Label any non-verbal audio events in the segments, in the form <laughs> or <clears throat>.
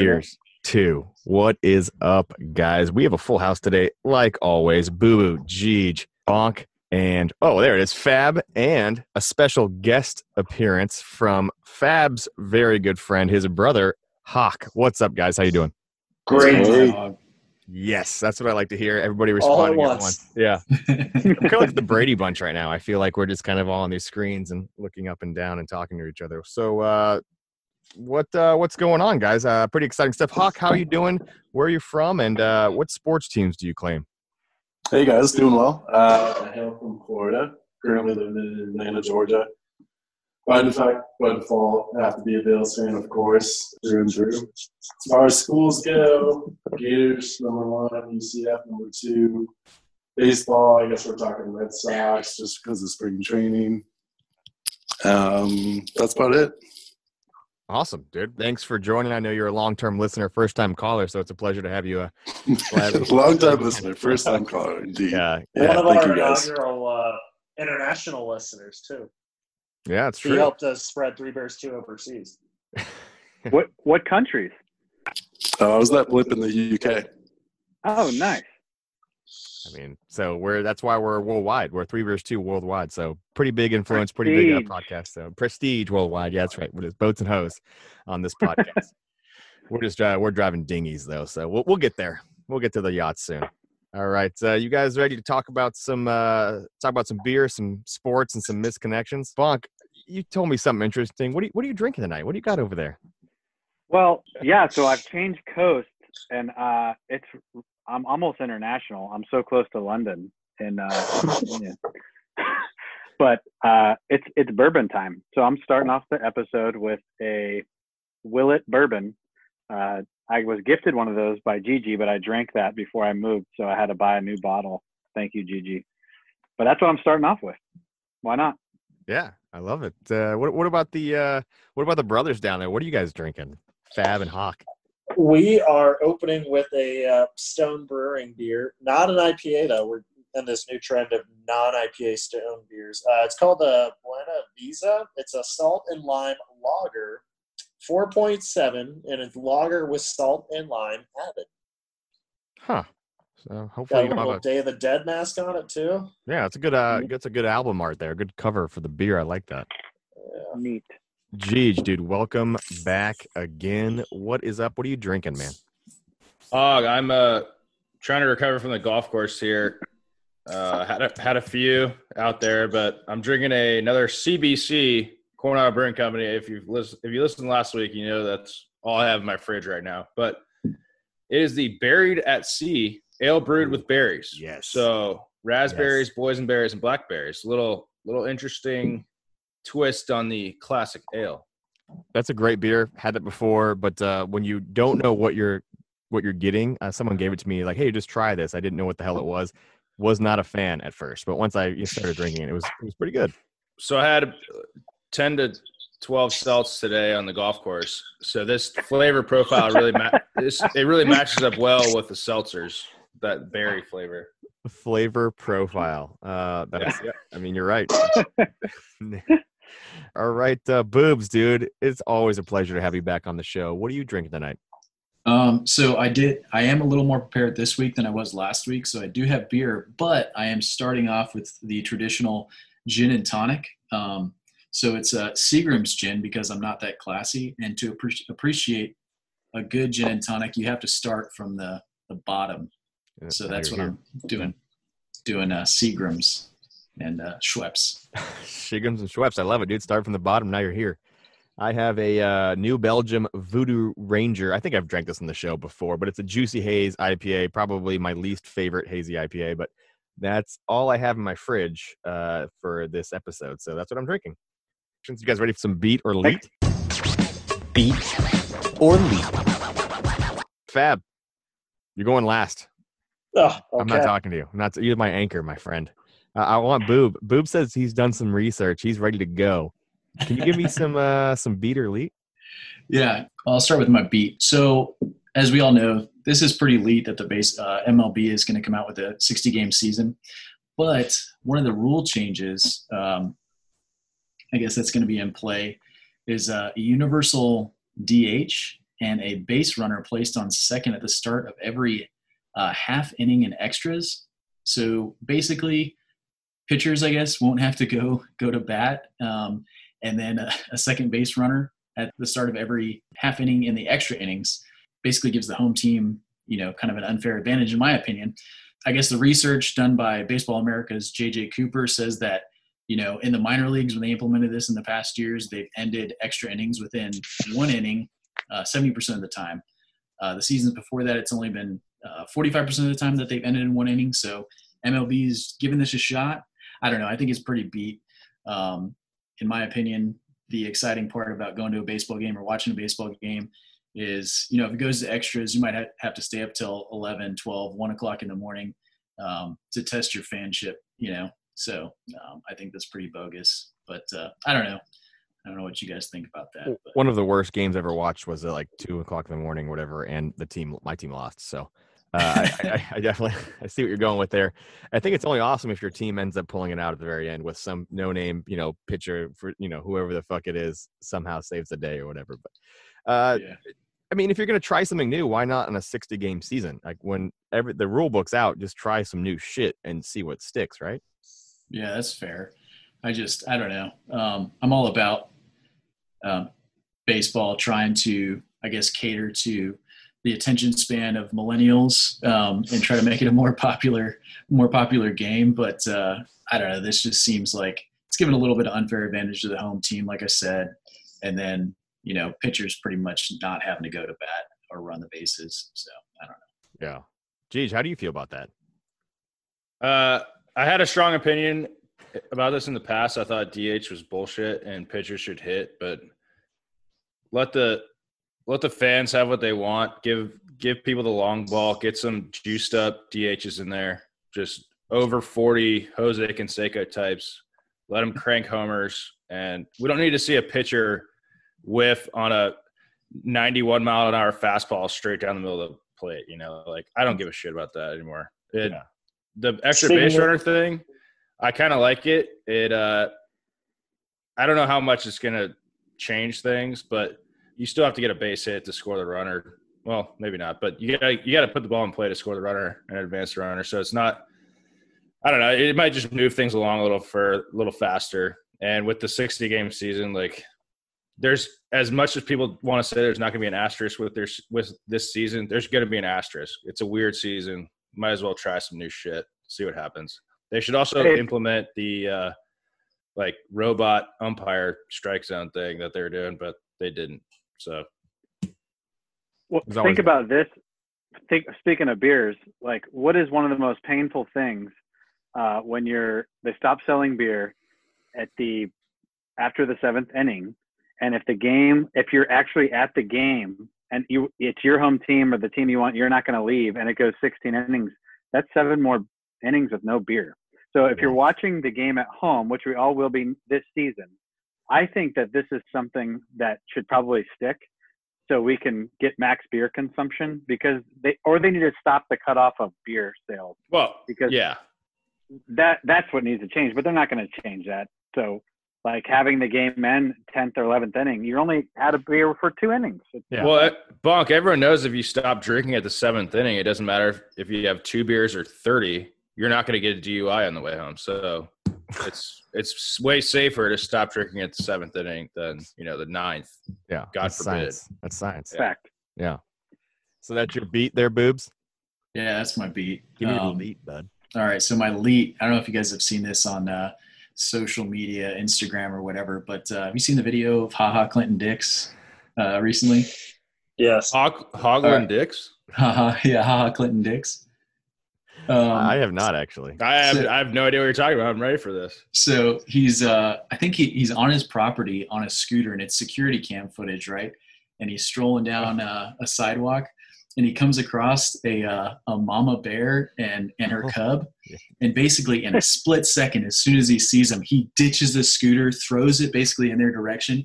beers two. What is up, guys? We have a full house today, like always. Boo Boo, Jeej, Bonk, and oh, there it is, Fab, and a special guest appearance from Fab's very good friend, his brother, Hawk. What's up, guys? How you doing? Great. Hey. Yes, that's what I like to hear. Everybody All at responding at once. once. Yeah. <laughs> I'm kind of like the Brady Bunch right now. I feel like we're just kind of all on these screens and looking up and down and talking to each other. So, uh, what uh, what's going on, guys? Uh, pretty exciting stuff. Hawk, how are you doing? Where are you from? And uh, what sports teams do you claim? Hey guys, doing well. Uh, I hail from Florida. Currently living in Atlanta, Georgia. By fact, by default, have to be a Bills fan, of course, through and through. As far as schools go, Gators number one, UCF number two. Baseball, I guess we're talking Red Sox just because of spring training. Um, that's about it. Awesome, dude. Thanks for joining. I know you're a long term listener, first time caller, so it's a pleasure to have you. Uh, <laughs> <laughs> Long time <laughs> listener, first time caller, indeed. yeah, Yeah, One of thank our you guys. inaugural uh, international listeners too. yeah, it's true. He helped us spread Three Beers two overseas. What what countries? Oh, I was that blip in the UK. Oh, nice. I mean, so we're that's why we're worldwide. We're three versus two worldwide. So pretty big influence, pretty big uh, podcast. So prestige worldwide. Yeah, that's right. With boats and hoes on this podcast. <laughs> we're just uh, we're driving dinghies though, so we'll we'll get there. We'll get to the yacht soon. All right, uh, you guys ready to talk about some uh, talk about some beer, some sports, and some misconnections? Bonk, you told me something interesting. What are you, what are you drinking tonight? What do you got over there? Well, yeah. So I've changed coast, and uh, it's I'm almost international. I'm so close to London, and uh, <laughs> but uh, it's it's bourbon time. So I'm starting off the episode with a Willet bourbon. Uh, I was gifted one of those by Gigi, but I drank that before I moved, so I had to buy a new bottle. Thank you, Gigi. But that's what I'm starting off with. Why not? Yeah, I love it. Uh, what what about the uh, what about the brothers down there? What are you guys drinking? Fab and Hawk. We are opening with a uh, Stone Brewing beer, not an IPA though. We're in this new trend of non-IPA Stone beers. Uh, it's called the Buena Visa. It's a salt and lime lager, four point seven, and it's lager with salt and lime added. Huh. So hopefully Got a you don't little have a, Day of the Dead mask on it too. yeah, it's a good uh, it's a good album art there. Good cover for the beer. I like that. Yeah. Neat. Jeej, dude, welcome back again. What is up? What are you drinking, man? Og, I'm uh trying to recover from the golf course here. Uh, had a, had a few out there, but I'm drinking a, another CBC Coronado Brewing Company. If you've listened, if you listened last week, you know that's all I have in my fridge right now. But it is the Buried at Sea ale brewed with berries. Yes. So raspberries, boysenberries, and blackberries. Little little interesting twist on the classic ale. That's a great beer. Had it before, but uh, when you don't know what you're what you're getting, uh, someone gave it to me like, "Hey, just try this." I didn't know what the hell it was. Was not a fan at first, but once I started drinking it, it was it was pretty good. So I had 10 to 12 celts today on the golf course. So this flavor profile really ma- <laughs> this, it really matches up well with the seltzers, that berry flavor. Flavor profile. Uh, that's. I mean, you're right. <laughs> <laughs> All right, uh, boobs, dude. It's always a pleasure to have you back on the show. What are you drinking tonight? Um, so I did. I am a little more prepared this week than I was last week. So I do have beer, but I am starting off with the traditional gin and tonic. Um, so it's a Seagram's gin because I'm not that classy, and to appreci- appreciate a good gin and tonic, you have to start from the the bottom. So that's what here. I'm doing. Doing uh, Seagram's and uh, Schweppes. <laughs> Shiggums and Schweppes. I love it, dude. Start from the bottom. Now you're here. I have a uh, New Belgium Voodoo Ranger. I think I've drank this on the show before, but it's a juicy haze IPA. Probably my least favorite hazy IPA, but that's all I have in my fridge uh, for this episode. So that's what I'm drinking. Since you guys ready for some beat or leat? beat or leap. Fab, you're going last. Oh, okay. I'm not talking to you. I'm not. You're my anchor, my friend. Uh, I want Boob. Boob says he's done some research. He's ready to go. Can you give me <laughs> some uh, some beat or leat? Yeah, I'll start with my beat. So, as we all know, this is pretty elite that the base uh, MLB is going to come out with a 60 game season. But one of the rule changes, um, I guess that's going to be in play, is uh, a universal DH and a base runner placed on second at the start of every uh, half inning and extras. So basically, pitchers, I guess, won't have to go go to bat, um, and then a, a, second base runner at the start of every half inning in the extra innings basically gives the home team, you know, kind of an unfair advantage, in my opinion. I guess the research done by Baseball America's J.J. Cooper says that you know in the minor leagues when they implemented this in the past years, they've ended extra innings within one inning, uh, seventy uh, percent of the time. Uh, the seasons before that, it's only been uh, forty-five percent of the time that they've ended in one inning. So MLB's given this a shot. I don't know. I think it's pretty beat. Um, in my opinion, the exciting part about going to a baseball game or watching a baseball game is, you know, if it goes to extras, you might have to stay up till 11, 12, 1 o'clock in the morning um, to test your fanship, you know. So um, I think that's pretty bogus. But uh, I don't know. I don't know what you guys think about that. But. One of the worst games I ever watched was at like two o'clock in the morning, or whatever, and the team, my team lost. So uh, I, <laughs> I, I, definitely <laughs> I see what you're going with there. I think it's only awesome if your team ends up pulling it out at the very end with some no name, you know, pitcher for you know whoever the fuck it is somehow saves the day or whatever. But uh, yeah. I mean, if you're gonna try something new, why not in a 60 game season? Like when every the rule book's out, just try some new shit and see what sticks, right? Yeah, that's fair. I just I don't know. Um, I'm all about um, baseball trying to I guess cater to the attention span of millennials um, and try to make it a more popular more popular game but uh, i don't know this just seems like it's given a little bit of unfair advantage to the home team like i said and then you know pitchers pretty much not having to go to bat or run the bases so i don't know. Yeah. Geez how do you feel about that? Uh, i had a strong opinion about this in the past. I thought dh was bullshit and pitchers should hit but let the let the fans have what they want. Give give people the long ball. Get some juiced up DHs in there. Just over forty Jose Canseco types. Let them crank homers, and we don't need to see a pitcher whiff on a 91 mile an hour fastball straight down the middle of the plate. You know, like I don't give a shit about that anymore. It, yeah. The extra Speaking base runner thing, I kind of like it. It, uh, I don't know how much it's gonna change things, but you still have to get a base hit to score the runner. Well, maybe not, but you got you got to put the ball in play to score the runner and advance the runner. So it's not. I don't know. It might just move things along a little for a little faster. And with the 60 game season, like there's as much as people want to say there's not going to be an asterisk with their with this season. There's going to be an asterisk. It's a weird season. Might as well try some new shit. See what happens. They should also implement the uh, like robot umpire strike zone thing that they were doing, but they didn't. So, well, think about this. Think, speaking of beers, like what is one of the most painful things uh, when you're they stop selling beer at the after the seventh inning, and if the game, if you're actually at the game and you it's your home team or the team you want, you're not going to leave, and it goes 16 innings. That's seven more innings with no beer. So if you're watching the game at home, which we all will be this season, I think that this is something that should probably stick so we can get max beer consumption because they or they need to stop the cutoff of beer sales. Well, because yeah, that that's what needs to change, but they're not going to change that. So like having the game end 10th or 11th inning, you only had a beer for two innings. yeah. Well, Bonk, everyone knows if you stop drinking at the seventh inning, it doesn't matter if you have two beers or 30, you're not going to get a DUI on the way home. So it's it's way safer to stop drinking at the seventh inning than you know the ninth. Yeah, God that's forbid. Science. That's science. Fact. Yeah. So that's your beat there, boobs. Yeah, that's my beat. Give me um, lead, bud. All right, so my lead. I don't know if you guys have seen this on uh, social media, Instagram or whatever, but uh, have you seen the video of Haha Clinton Dix uh, recently? Yes. Hog- Hogland Dix. Haha, yeah, Haha Clinton Dix. Um, I have not actually. I have, so, I have no idea what you're talking about. I'm ready for this. So he's, uh, I think he, he's on his property on a scooter, and it's security cam footage, right? And he's strolling down uh, a sidewalk, and he comes across a uh, a mama bear and and her oh. cub, and basically in a split <laughs> second, as soon as he sees them, he ditches the scooter, throws it basically in their direction,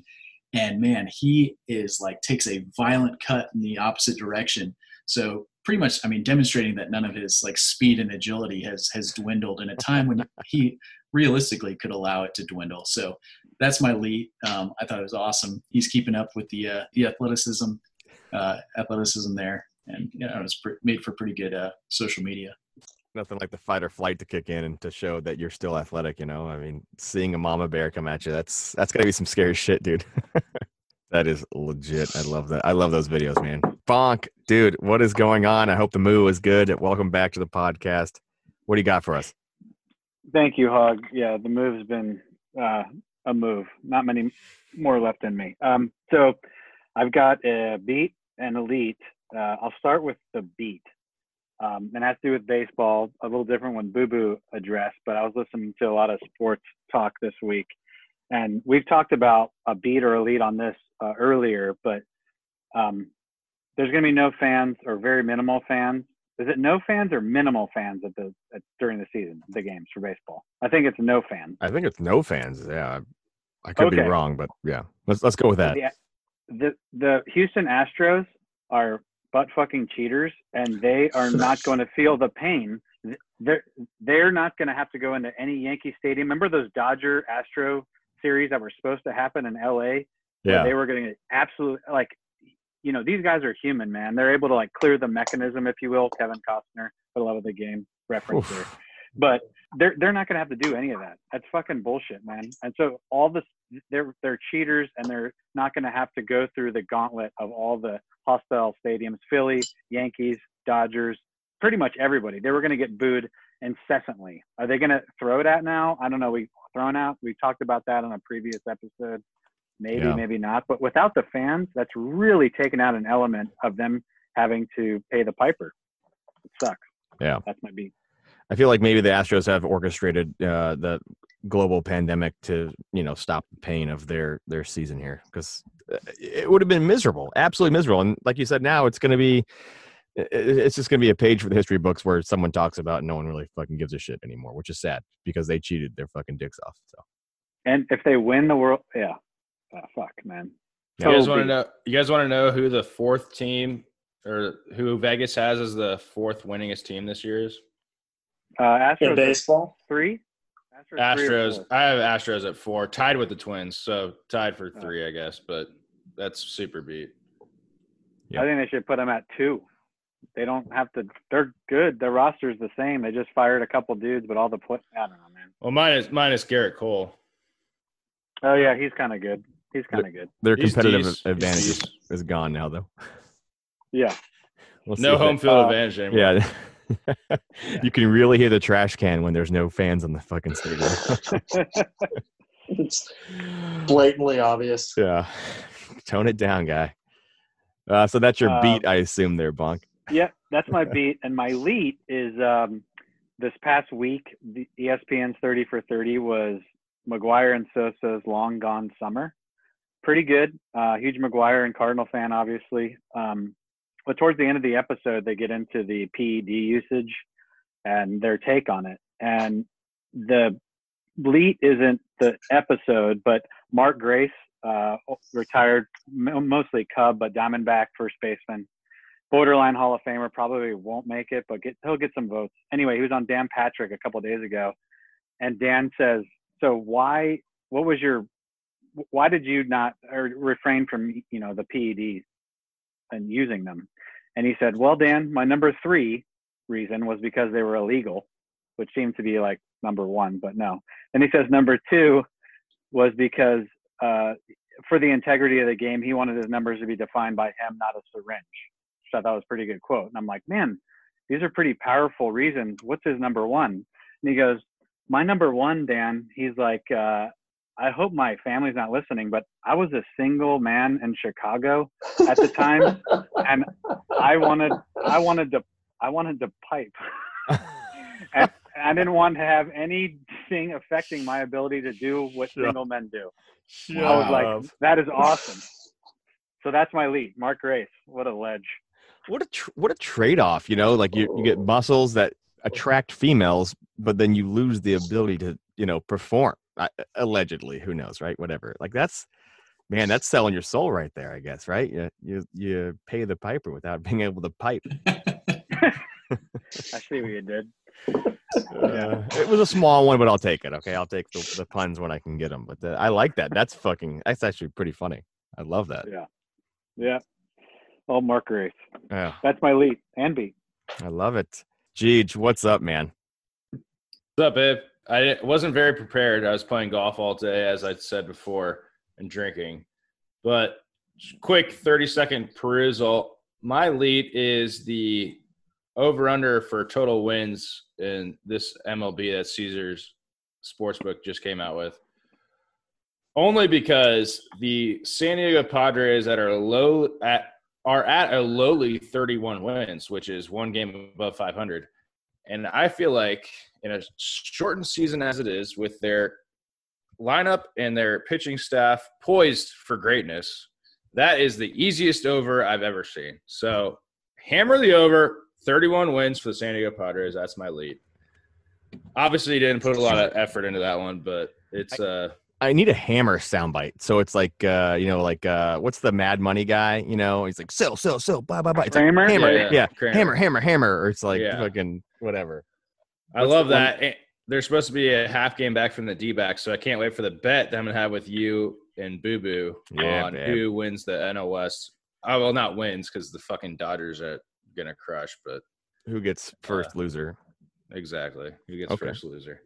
and man, he is like takes a violent cut in the opposite direction. So pretty much, I mean, demonstrating that none of his like speed and agility has has dwindled in a time when <laughs> he realistically could allow it to dwindle. So that's my lead. Um, I thought it was awesome. He's keeping up with the uh, the athleticism uh, athleticism there, and you know, it's pre- made for pretty good uh, social media. Nothing like the fight or flight to kick in and to show that you're still athletic. You know, I mean, seeing a mama bear come at you—that's that's gotta be some scary shit, dude. <laughs> that is legit. I love that. I love those videos, man. Bonk, dude, what is going on? I hope the moo is good. Welcome back to the podcast. What do you got for us? Thank you, Hog. Yeah, the move's been uh, a move. Not many more left in me. Um, so I've got a beat and elite. Uh, I'll start with the beat. Um, and it has to do with baseball, a little different when Boo Boo addressed, but I was listening to a lot of sports talk this week. And we've talked about a beat or a lead on this uh, earlier, but um, there's going to be no fans or very minimal fans. Is it no fans or minimal fans at the at, during the season, the games for baseball? I think it's no fans. I think it's no fans. Yeah, I could Okay. be wrong, but yeah, let's let's go with that. The, the the Houston Astros are butt fucking cheaters, and they are not <laughs> going to feel the pain. They're they're not going to have to go into any Yankee Stadium. Remember those Dodger Astro series that were supposed to happen in L.A. Yeah, they were getting absolutely like, you know, these guys are human, man. They're able to like clear the mechanism, if you will. Kevin Costner, for the love of the game reference there, but they're they're not going to have to do any of that. That's fucking bullshit, man. And so all this, they're they're cheaters, and they're not going to have to go through the gauntlet of all the hostile stadiums, Philly, Yankees, Dodgers, pretty much everybody. They were going to get booed incessantly. Are they going to throw it out now? I don't know. We thrown out. We talked about that on a previous episode. Maybe, Yeah. maybe not. But without the fans, that's really taken out an element of them having to pay the piper. It sucks. Yeah. That's my beat. I feel like maybe the Astros have orchestrated uh, the global pandemic to you know stop the pain of their their season here because it would have been miserable, absolutely miserable. And like you said, now it's going to be it's just going to be a page for the history books where someone talks about and no one really fucking gives a shit anymore, which is sad because they cheated their fucking dicks off. So And if they win the world, yeah. Oh, fuck, man. You guys want to know? You guys want to know who the fourth team or who Vegas has as the fourth winningest team this year is? Uh, Astros In baseball, three. Astros, three Astros. four? I have Astros at four, tied with the Twins, so tied for Oh. three, I guess. But that's super beat. Yeah. I think they should put them at two. They don't have to. They're good. Their roster's the same. They just fired a couple dudes, but all the put. I don't know, man. Well, minus minus Gerrit Cole. Oh yeah, he's kind of good. He's kind of good. their He's competitive decent. Advantage is, is gone now, though. Yeah. We'll No home field uh, advantage anymore. Yeah. <laughs> you can really hear the trash can when there's no fans on the fucking stadium. <laughs> <laughs> it's blatantly obvious. yeah. Tone it down, guy. Uh, so that's your Um, beat, I assume, there, Bonk. yeah, that's my beat, and my lead is um, this past week. The ESPN's thirty for thirty was McGwire and Sosa's long gone summer. Pretty good. Uh, huge McGwire and Cardinal fan, obviously. Um, but towards the end of the episode, they get into the PED usage and their take on it. And the bleat isn't the episode, but Mark Grace, uh, retired, mostly Cub, but Diamondback first baseman, borderline Hall of Famer, probably won't make it, but get, he'll get some votes. Anyway, he was on Dan Patrick a couple days ago, and Dan says, "So why? What was your? Why did you not or refrain from you know the PEDs and using them?" And he said, "Well, Dan, my number three reason was because they were illegal, which seemed to be like number one, but no." And he says number two was because uh, for the integrity of the game, he wanted his numbers to be defined by him, not a syringe. Which I thought was a pretty good quote. And I'm like, man, these are pretty powerful reasons. What's his number one? And he goes, my number one, Dan. He's like, uh, I hope my family's not listening, but I was a single man in Chicago at the time, <laughs> and I wanted, I wanted to, I wanted to pipe. <laughs> and I didn't want to have anything affecting my ability to do what Shut single men do. I was Wow. like, that is awesome. <laughs> So that's my lead, Mark Grace. What a ledge. what a tr- what a trade off, you know? Like you, you get muscles that attract females, but then you lose the ability to, you know, perform. Allegedly, who knows, right? Whatever. Like that's man, that's <laughs> selling your soul right there, I guess, right? You you you pay the piper without <laughs> being able to pipe. <laughs> I see what you did. Uh, it was a small one, but I'll take it. Okay, I'll take the, the puns when I can get them. But the, I like that. That's fucking. That's actually pretty funny. I love that. Yeah. Yeah. All Mark Race. Yeah, That's my lead and beat. I love it. Jeej, what's up, man? What's up, babe? I wasn't very prepared. I was playing golf all day, as I said before, and drinking. But quick 30 second perusal. My lead is the over under for total wins in this MLB that Caesars Sportsbook just came out with. Only because the San Diego Padres that are low at are at a lowly 31 wins, which is one game above 500. And I feel like in a shortened season as it is, with their lineup and their pitching staff poised for greatness, that is the easiest over I've ever seen. So hammer the over, 31 wins for the San Diego Padres. That's my lead. Obviously, didn't put a lot of effort into that one, but it's uh I need a hammer soundbite. So it's like, uh, you know, like uh, what's the Mad Money guy? You know, he's like, sell, sell, sell, blah, blah, blah. It's like, hammer, Yeah, yeah, yeah. Hammer, hammer, hammer. Or it's like Yeah. fucking whatever. I love one- that. They're supposed to be a half game back from the D back, so I can't wait for the bet that I'm gonna have with you and Boo Boo Yeah, on babe. who wins the NL West. Oh well, not wins because the fucking Dodgers are gonna crush, but Who gets first loser? exactly who gets Okay. first loser.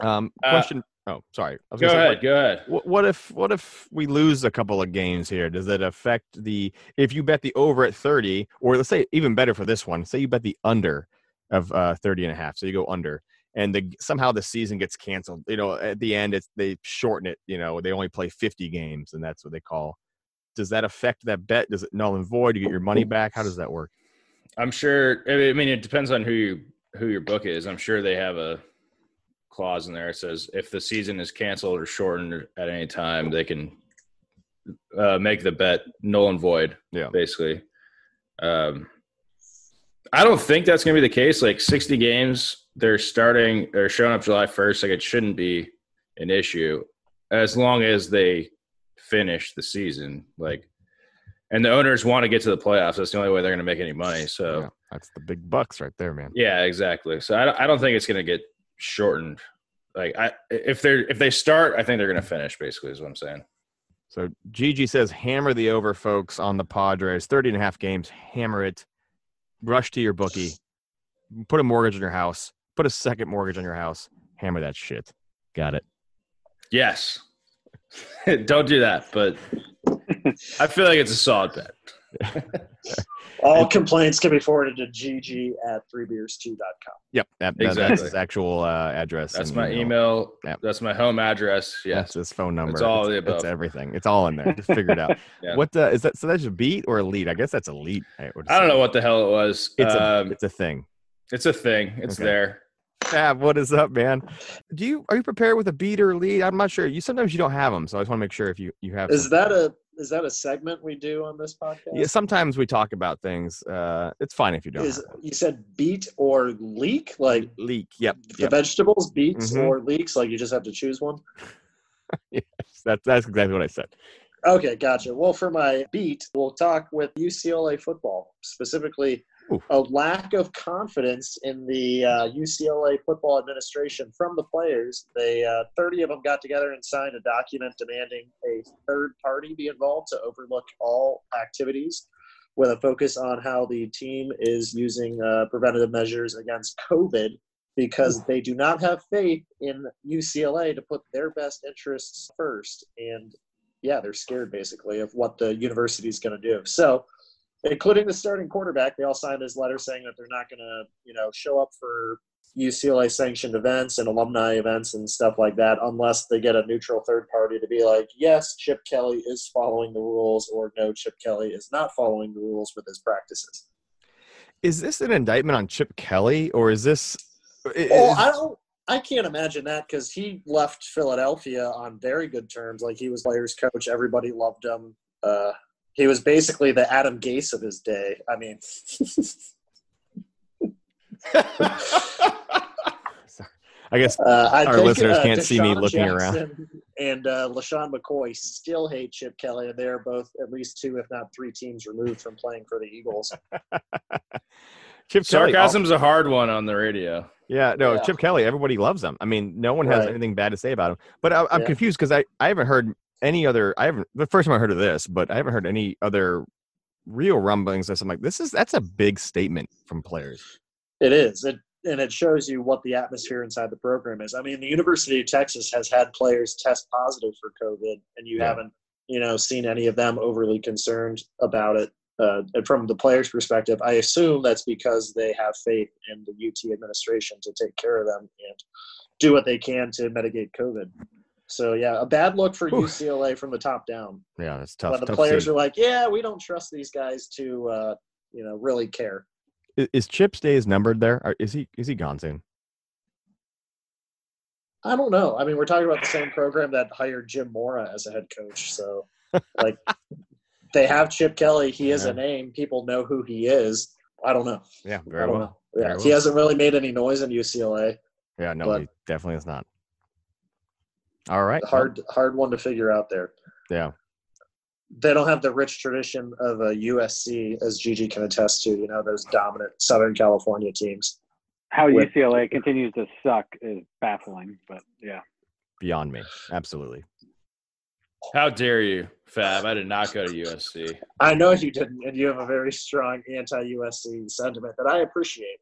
Um, Uh, question. oh, sorry. I was Go gonna say, ahead, what- go ahead. What, what if what if we lose a couple of games here? Does it affect the if you bet the over at 30 or let's say even better for this one, say you bet the under of uh 30 and a half. So you go under and the somehow the season gets canceled. You know, at the end it's they shorten it, you know, they only play 50 games and that's what they call. Does that affect that bet? Does it null and void? You get your money back? How does that work? I'm sure. I mean, it depends on who you who your book is. I'm sure they have a clause in there that says if the season is canceled or shortened at any time, they can uh, make the bet null and void. Yeah. basically. Um, I don't think that's going to be the case. Like 60 games, they're starting or showing up July 1st. Like it shouldn't be an issue as long as they finish the season. Like, and the owners want to get to the playoffs. That's the only way they're going to make any money. So. Yeah, that's the big bucks right there, man. Yeah, exactly. So I, don't- I don't think it's going to get shortened. Like I, if they're if they start, I think they're going to finish. Basically, is what I'm saying. So Gigi says, hammer the over, folks, on the Padres. 30 and a half games, hammer it. Rush to your bookie. Put a mortgage on your house. Put a second mortgage on your house. Hammer that shit. Got it. Yes. <laughs> don't do that, but I feel like it's a solid bet. <laughs> All complaints can be forwarded to gg at threebeers2.com. Yep. That, that- that's Exactly. his actual uh, address. That's my you know, email. Yep. That's my home address. That's Yes. his phone number. It's all of it's, the it's above. everything. It's all in there. Just figure it out. <laughs> Yeah. What uh, is that? So that's a beat or elite? I guess that's elite. I, would I don't know what the hell it was. It's a um, it's a thing. it's a thing. It's Okay. there. Tab, what is up, man? Do you are you prepared with a beat or lead? I'm not sure. You sometimes you don't have them, so I just want to make sure if you you have. Is some- that a is that a segment we do on this podcast? Yeah, sometimes we talk about things. Uh, it's fine if you don't. Is you said beat or leak? Like leak? Yep, the yep. vegetables, beets Mhm. or leeks? Like you just have to choose one. <laughs> Yes, that's that's exactly what I said. Okay, gotcha. Well, for my beat, we'll talk with UCLA football, specifically Ooh. a lack of confidence in the uh, UCLA football administration from the players. They uh, 30 of them got together and signed a document demanding a third party be involved to overlook all activities with a focus on how the team is using uh, preventative measures against COVID because they do not have faith in UCLA to put their best interests first. And yeah, they're scared basically of what the university is going to do. So, including the starting quarterback, they all signed this letter saying that they're not going to, you know, show up for UCLA sanctioned events and alumni events and stuff like that unless they get a neutral third party to be like, yes, Chip Kelly is following the rules, or no, Chip Kelly is not following the rules with his practices. Is this an indictment on Chip Kelly, or is this? Well, I don't. I can't imagine that because he left Philadelphia on very good terms. Like he was players coach, everybody loved him. Uh, he was basically the Adam Gase of his day. I mean, <laughs> I guess uh, I Our think, listeners uh, can't see me DeSean looking around. And uh, LeSean McCoy still hate Chip Kelly, and they're both at least two, if not three, teams removed from playing for the Eagles. <laughs> Chip Kelly. Sarcasm's a hard one on the radio. Yeah, no, Yeah. Chip Kelly. Everybody loves him. I mean, no one has Right. anything bad to say about him. But I, I'm Yeah. confused because I I haven't heard any other. I haven't the first time I heard of this, but I haven't heard any other real rumblings I'm like this is that's a big statement from players. It is. It and it shows you what the atmosphere inside the program is. I mean, the University of Texas has had players test positive for COVID, and you Yeah. haven't, you know, seen any of them overly concerned about it. Uh, and from the players' perspective, I assume that's because they have faith in the UT administration to take care of them and do what they can to mitigate COVID. So yeah, a bad look for Oof. UCLA from the top down. Yeah, that's tough. But the tough players scene. are like, "Yeah, we don't trust these guys to, uh, you know, really care." is, is Chip's days numbered there? Or is he is he gone soon? I don't know. I mean, we're talking about the same program that hired Jim Mora as a head coach. So, like, <laughs> they have Chip Kelly. He is a name. People know who he is. I don't know. Yeah, I very don't well. know. Yeah, Very he well. hasn't really made any noise in UCLA. Yeah, no, but- he definitely is not. All right. well, Hard, hard one to figure out there. yeah. They don't have the rich tradition of a USC, as Gigi can attest to. You know, those dominant Southern California teams. How With- UCLA continues to suck is baffling, but yeah. Beyond me. Absolutely. How dare you, Fab? I did not go to USC. I know you didn't, and you have a very strong anti-USC sentiment that I appreciate.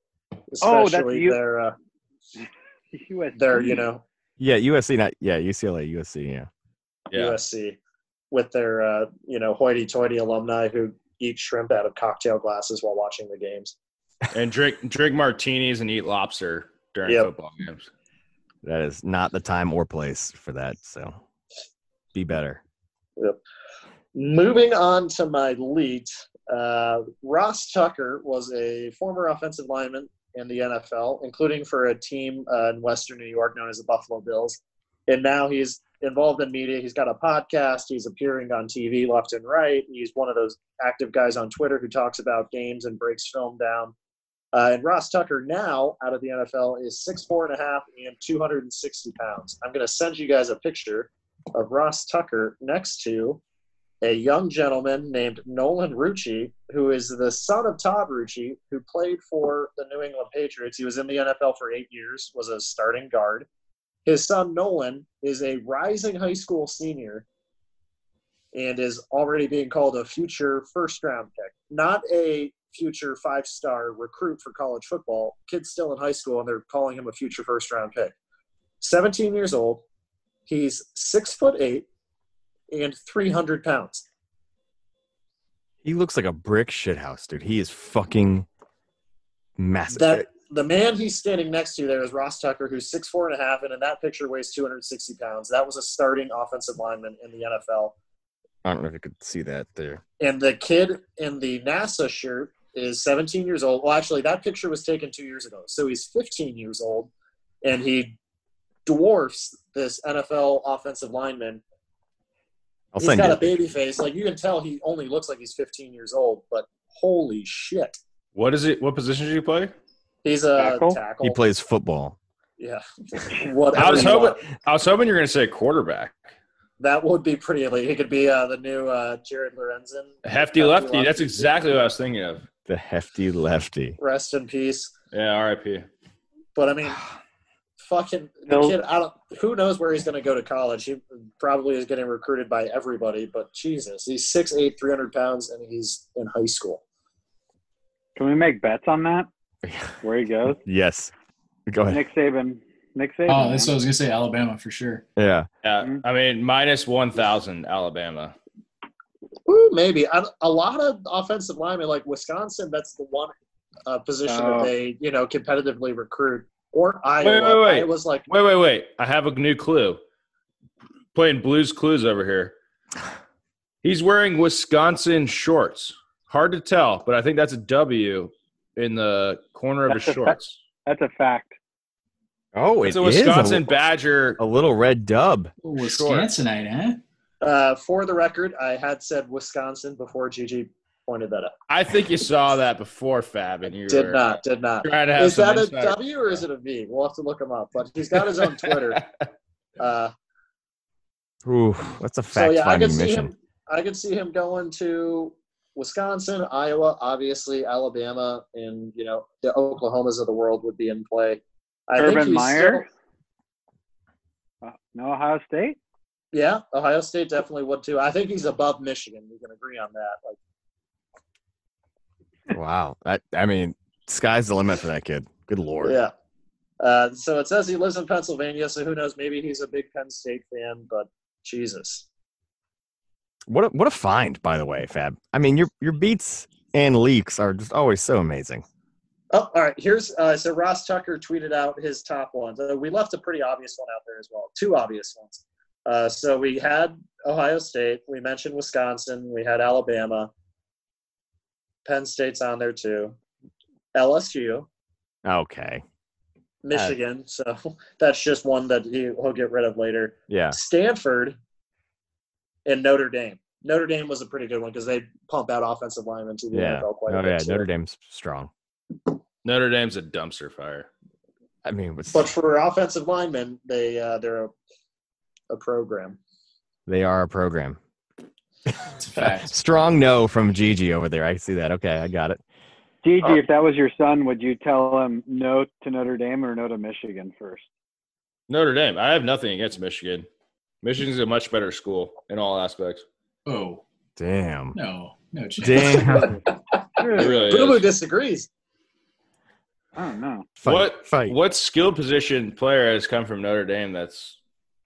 Oh, that's Especially you- their, uh, <laughs> USC. their, you know, Yeah, USC, not yeah, UCLA, USC, yeah. Yeah. USC with their uh, you know hoity-toity alumni who eat shrimp out of cocktail glasses while watching the games. And drink drink martinis and eat lobster during Yep. football games. That is not the time or place for that. So be better. Yep. Moving on to my lead, uh, Ross Tucker was a former offensive lineman in the NFL, including for a team uh, in Western New York known as the Buffalo Bills. And now he's involved in media. He's got a podcast. He's appearing on TV left and right. He's one of those active guys on Twitter who talks about games and breaks film down. Uh, and Ross Tucker now out of the NFL is six four and a half and 260 pounds. I'm going to send you guys a picture of Ross Tucker next to a young gentleman named Nolan Rucci, who is the son of Todd Rucci, who played for the New England Patriots. He was in the NFL for eight years, was a starting guard. His son Nolan is a rising high school senior and is already being called a future first round pick, not a future five star recruit for college football. Kid's still in high school and they're calling him a future first round pick. 17 years old. He's six foot eight and 300 pounds. He looks like a brick shithouse, dude. He is fucking massive. That the man he's standing next to there is Ross Tucker, who's six four and a half, and in that picture weighs 260 pounds. That was a starting offensive lineman in the NFL. I don't know if you could see that there. And the kid in the NASA shirt is 17 years old. Well, actually, that picture was taken two years ago, so he's 15 years old, and he dwarfs this NFL offensive lineman I'll He's send got you. a baby face. Like you can tell, he only looks like he's 15 years old. But holy shit, What is it? What position did you play? he's a Tackle? tackle. He plays football. Yeah, <laughs> whatever. I was hoping. want. I was hoping you're going to say quarterback. that would be pretty elite. He could be uh, the new uh, Jared Lorenzen. Hefty lefty. That's exactly what I was thinking of. The hefty lefty. Rest in peace. Yeah, R.I.P. But I mean, <sighs> fucking the Bill- kid. I don't. Who knows where he's going to go to college? He probably is getting recruited by everybody. But Jesus, he's 6'8", 300 pounds, and he's in high school. Can we make bets on that? <laughs> Where he goes? yes. Go ahead. Nick Saban. Nick Saban. Oh, that's what I was gonna say. Alabama for sure. Yeah. Yeah, Mhm. I mean minus one thousand Alabama. Ooh, maybe I, a lot of offensive linemen, like Wisconsin, that's the one uh, position Oh. that they you know competitively recruit. Or Iowa. wait, wait. It was like Wait, wait, wait! I have a new clue. Playing Blues Clues over here. He's wearing Wisconsin shorts. Hard to tell, but I think that's a W in the corner of his That's a fa- shorts. That's a fact. Oh, It's it a is Wisconsin Badger. a little red dub. Oh, Wisconsinite, huh? uh, for the record, I had said Wisconsin before Gigi pointed that out. I think you saw that before, Fab, and you Did were not, did not. trying to have Is some that a insider- or is it a V? We'll have to look him up. But he's got his own Twitter. <laughs> Uh, Ooh, that's a so fact yeah, I finding see mission. him. I could see him going to Wisconsin, Iowa, obviously Alabama, and you know the Oklahomas of the world would be in play. I think Urban he's Meyer. still- Uh, no Ohio State. yeah, Ohio State definitely would too. I think he's above Michigan. We can agree on that. Like Wow. That I mean, sky's the limit for that kid. Good lord. Yeah. Uh, so it says he lives in Pennsylvania, so who knows? Maybe he's a big Penn State fan, but Jesus. What a, what a find, by the way, Fab. I mean, your your beats and leaks are just always so amazing. Oh, all right. Here's uh, so Ross Tucker tweeted out his top ones. Uh, we left a pretty obvious one out there as well. Two obvious ones. Uh, so we had Ohio State. We mentioned Wisconsin. We had Alabama. Penn State's on there too. LSU, Okay. Michigan. So <laughs> that's just one that he, he'll get rid of later. Yeah. Stanford, and Notre Dame. Notre Dame was a pretty good one because they pump out offensive linemen to the Yeah. NFL quite Oh a bit. yeah. too. Notre Dame's strong. Notre Dame's a dumpster fire. I mean, it's, But for offensive linemen, they uh, they're a, a program. they are a program. <laughs> It's a fact. Strong no from Gigi over there. I see that. Okay, I got it. Gigi, Oh. if that was your son, would you tell him no to Notre Dame or no to Michigan first? Notre Dame. I have nothing against Michigan. Michigan's a much better school in all aspects. Oh Damn. no, no chance. Damn. <laughs> Really Boo Boo disagrees. I don't know. Fight, What fight. what skill position player has come from Notre Dame that's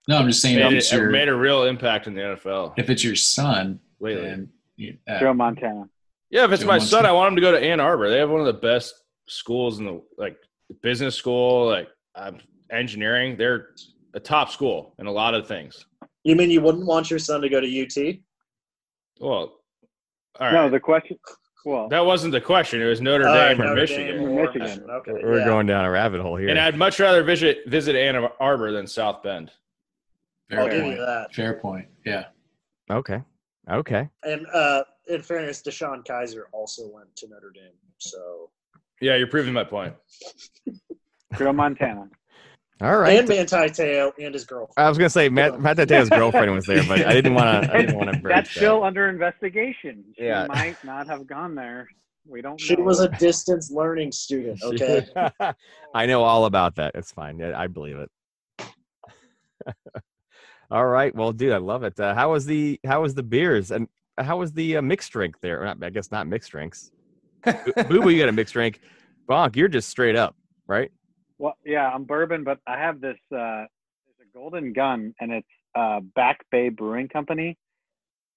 No, I'm just saying if made, it's it, your made a real impact in the NFL if it's your son, lately? then you- uh, Joe Montana. Yeah, if it's Joe my Montana. son, I want him to go to Ann Arbor. They have one of the best schools in the like business school, like um, engineering. They're a top school in a lot of things. You mean you wouldn't want your son to go to UT? Well, all right. No, the question. Well, that wasn't the question. It was Notre All right, Dame or Notre Michigan. Dame or Michigan. Okay, We're yeah. going down a rabbit hole here. And I'd much rather visit visit Ann Arbor than South Bend. Fair I'll give point. you that. Fair point. Yeah. okay. Okay. And uh, in fairness, DeShone Kizer also went to Notre Dame. So Yeah, you're proving my point. <laughs> Joe Montana. All right. and Manti Te'o and his girlfriend. I was gonna say Matt, Matt Tateo's girlfriend was there, but I didn't want to. I didn't want to. That's still under investigation. She Yeah. might not have gone there. We don't She know. was a distance learning student. <laughs> Okay. I know all about that. It's fine. Yeah, I believe it. <laughs> all right. Well, dude, I love it. Uh, how was the how was the beers and how was the uh, mixed drink there? Not, I guess not mixed drinks. Boo <laughs> Boo, you got a mixed drink. Bonk, you're just straight up, right? Well, yeah, I'm bourbon, but I have this. Uh, there's a Golden Gun, and it's uh, Back Bay Brewing Company.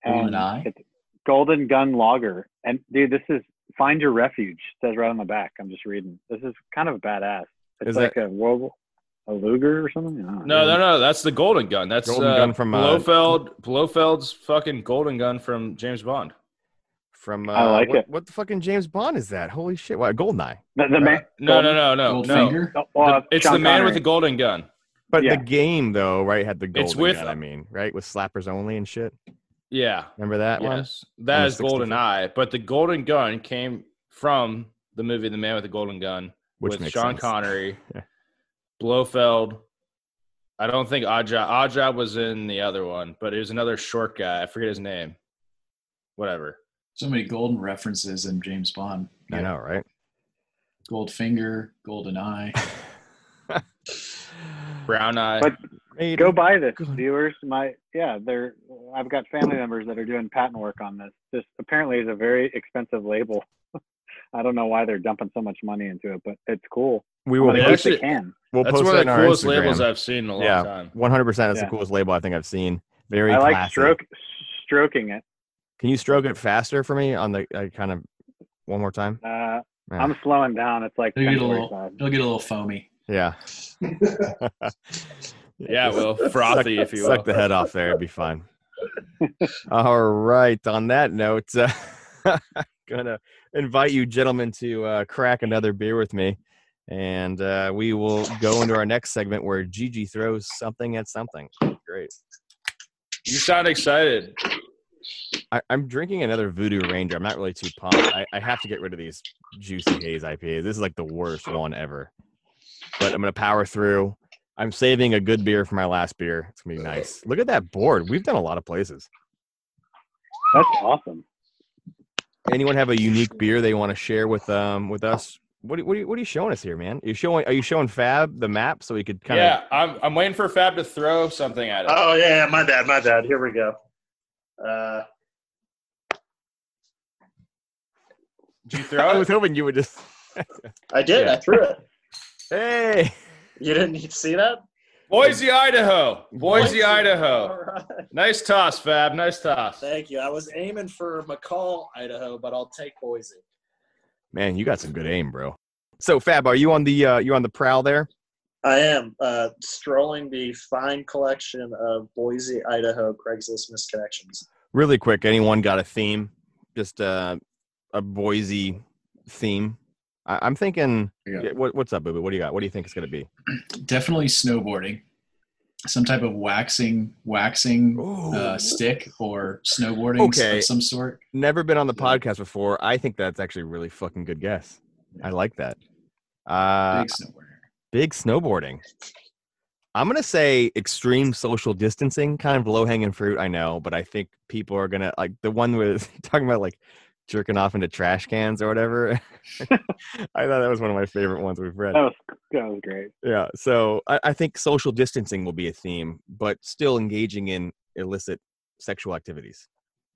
Golden and Eye? It's Golden Gun Lager, and dude, this is Find Your Refuge. Says right on the back. I'm just reading. This is kind of badass. It's Is like a World, a Luger or something. I No, no, no. That's the Golden Gun. That's Golden uh, Gun from, uh, Blofeld. Blofeld's fucking Golden Gun from James Bond. From uh, I like what, it. What the fucking James Bond is that? Holy shit! What Goldeneye? The, the man. No, no, no, no, no. Goldfinger. Oh, The- it's Sean the man with the golden gun. But Yeah. the game though, right, had the golden It's with- gun, I mean, right, with slappers only and shit. Yeah. Remember that one? Yes, that On is the Golden Eye. But the Golden Gun came from the movie The Man with the Golden Gun Which with makes Sean sense. Connery, <laughs> Yeah. Blofeld. I don't think Aja Aja was in the other one, but it was another short guy. I forget his name. Whatever. So many golden references in James Bond. I know, right? Goldfinger, Golden Eye. <laughs> <laughs> Brown Eye. But Made- go buy this, Good. viewers. My yeah, they're. I've got family members that are doing patent work on this. This apparently is a very expensive label. <laughs> I don't know why they're dumping so much money into it, but it's cool. we will at post, they actually- can. We'll That's post one of the on our coolest labels I've seen in a long Yeah. time. One hundred percent. That's Yeah. the coolest label I think I've seen. Very I like classy. stroke stroking it. Can you stroke it faster for me on the uh, kind of one more time? Uh, Yeah. I'm slowing down. It's like It'll get a little, 10:45. it'll get a little foamy. Yeah. <laughs> Yeah, well, frothy, if you will. Suck the head off there. It'd be fine. <laughs> All right. On that note, uh, <laughs> I'm gonna invite you gentlemen to uh, crack another beer with me, and uh, we will go into our next segment where Gigi throws something at something. Great. You sound excited. I, I'm drinking another Voodoo Ranger. I'm not really too pumped. I, I have to get rid of these juicy haze IPAs. This is like the worst one ever. But I'm gonna power through. I'm saving a good beer for my last beer. It's gonna be nice. Look at that board. We've done a lot of places. That's awesome. Anyone have a unique beer they want to share with um with us? What are, what, are you, what are you showing us here, man? Are you showing are you showing Fab the map so we could kind of Yeah, I'm I'm waiting for Fab to throw something at it. Oh yeah, my bad, my bad. Here we go. Uh, Did you throw <laughs> I was hoping you would just. I did. Yeah. I threw it. hey. You didn't need to see that? Boise, Idaho. Boise, Boise. Idaho. All right. Nice toss, Fab. Nice toss. Thank you. I was aiming for McCall, Idaho, but I'll take Boise. Man, you got some good aim, bro. So Fab, are you on the uh, you on the prowl there? I am uh, strolling the fine collection of Boise, Idaho Craigslist misconnections. Really quick, anyone got a theme? Just uh, a Boise theme. I- I'm thinking. Yeah. What, what's up, Boo? Boo? What do you got? What do you think it's gonna be? Definitely snowboarding. Some type of waxing, waxing uh, stick or snowboarding Okay. of some sort. Never been on the podcast before. I think that's actually a really fucking good guess. I like that. Uh, Big snowboarder. big snowboarding. I'm gonna say extreme social distancing, kind of low hanging fruit. I know, but I think people are gonna like the one with <laughs> talking about like jerking off into trash cans or whatever. <laughs> <laughs> I thought that was one of my favorite ones we've read. That was that was great. Yeah, so I, I think social distancing will be a theme, but still engaging in illicit sexual activities.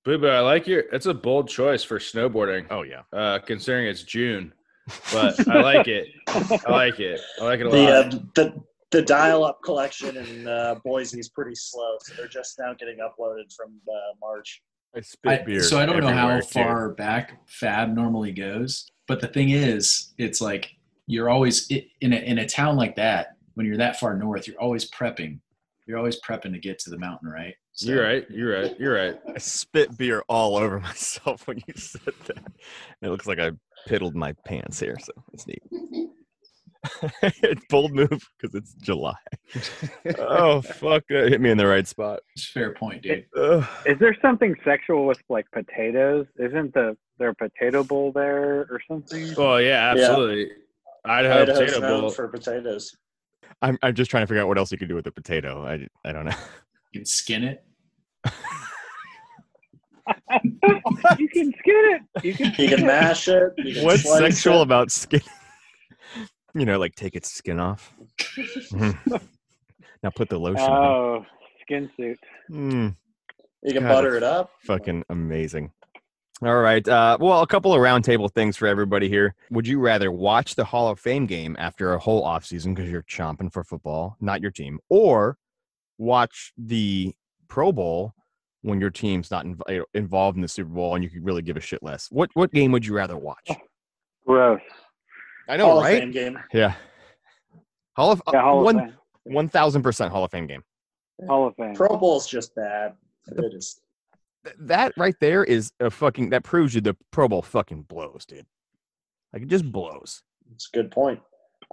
Boo Boo, I like your. It's a bold choice for snowboarding, Oh yeah, uh, considering it's June. <laughs> But I like it. I like it. I like it a The lot. uh, the the dial-up collection in uh, Boise is pretty slow, so they're just now getting uploaded from uh, March. I spit I, so I don't know how too. far back Fab normally goes, but the thing is, it's like you're always in a, in a town like that. When you're that far north, you're always prepping. You're always prepping to get to the mountain, right? So- You're right. You're right. You're right. I spit beer all over <laughs> myself when you said that. It looks like I piddled my pants here, so it's neat. It's <laughs> bold move because it's July. <laughs> oh fuck! That hit me in the right spot. Fair point, dude. Ugh. Is there something sexual with like potatoes? Isn't the there a potato bowl there or something? Oh, well, yeah, absolutely. Idaho Idaho's potato bowl. for potatoes. I'm I'm just trying to figure out what else you could do with a potato. I I don't know. <laughs> You can skin it. you can skin it. You can. You can mash it. You can What's sexual it. about skin? You know, like take its skin off. <laughs> Mhm. <laughs> now put the lotion. on. Oh, skin suit. Mm. You can God, butter it up. fucking amazing. All right. Uh, well, a couple of roundtable things for everybody here. Would you rather watch the Hall of Fame game after a whole offseason because you're chomping for football, not your team, or watch the Pro Bowl when your team's not inv- involved in the Super Bowl and you could really give a shit less? What what game would you rather watch? Gross. I Hall know, of right? Fame game. Yeah. Hall of uh, Yeah, Hall of one Fame. one thousand percent Hall of Fame game. Hall of Fame. Pro Bowl's just bad. It is. That right there is a fucking that proves you the Pro Bowl fucking blows, dude. Like it just blows. It's a good point.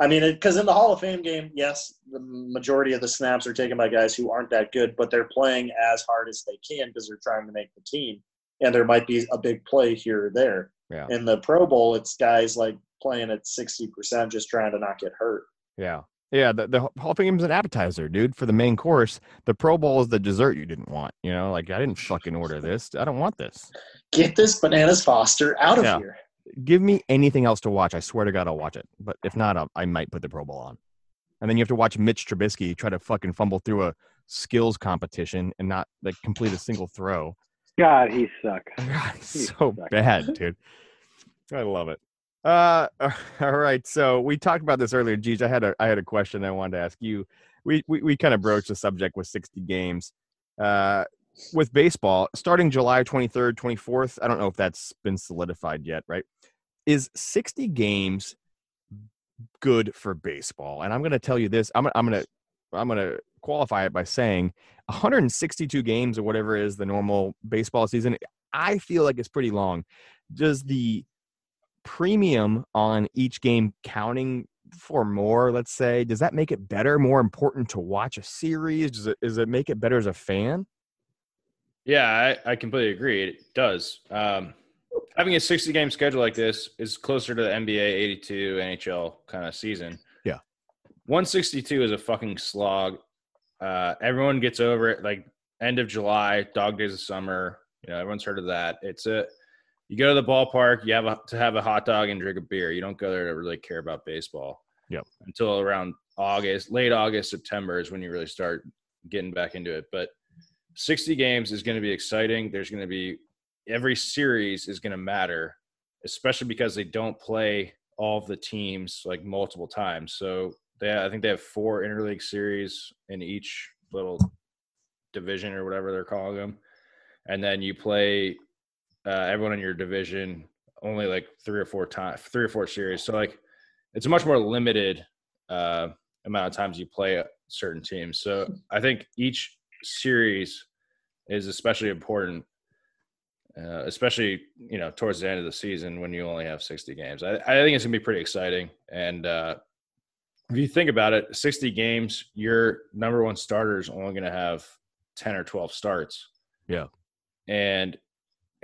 I mean, because in the Hall of Fame game, yes, the majority of the snaps are taken by guys who aren't that good, but they're playing as hard as they can because they're trying to make the team. And there might be a big play here or there. Yeah. In the Pro Bowl, it's guys like playing at 60%, just trying to not get hurt. Yeah. Yeah, the, the Hall of Fame is an appetizer, dude, for the main course. The Pro Bowl is the dessert you didn't want. You know, like I didn't fucking order this. I don't want this. Get this Bananas Foster out of Yeah. here. Give me anything else to watch. I swear to God, I'll watch it. But if not, I'll, I might put the Pro Bowl on. And then you have to watch Mitch Trubisky try to fucking fumble through a skills competition and not like complete a single throw. God, he sucks. <laughs> God, it's He's so suck. bad, dude. I love it. Uh, <laughs> all right. So we talked about this earlier. Geez, I had a I had a question I wanted to ask you. We we, we kind of broached the subject with 60 games. Uh, with baseball starting July 23rd, 24th. I don't know if that's been solidified yet, right? Is 60 games good for baseball? And I'm going to tell you this. I'm I'm going to I'm going to qualify it by saying 162 games or whatever is the normal baseball season. I feel like it's pretty long. Does the premium on each game counting for more, let's say, does that make it better, more important to watch a series? Does it, does it make it better as a fan? Yeah, I, I completely agree. It does. Um, having a 60 game schedule like this is closer to the NBA 82 NHL kind of season. Yeah. 162 is a fucking slog. Uh, everyone gets over it like end of July, dog days of summer. You know, everyone's heard of that. It's a you go to the ballpark, you have a, to have a hot dog and drink a beer. You don't go there to really care about baseball. Yep. Until around August, late August, September is when you really start getting back into it. But 60 games is going to be exciting. There's going to be every series is going to matter. especially because they don't play all of the teams like multiple times. So they, I think they have four interleague series in each little division or whatever they're calling them, and then you play uh, everyone in your division only like three or four times, three or four series. So like it's a much more limited uh, amount of times you play certain teams. So I think each series is especially important, uh, especially you know towards the end of the season when you only have 60 games. I, I think it's gonna be pretty exciting. And uh, if you think about it, 60 games, your number one starter is only gonna have 10 or 12 starts. Yeah. And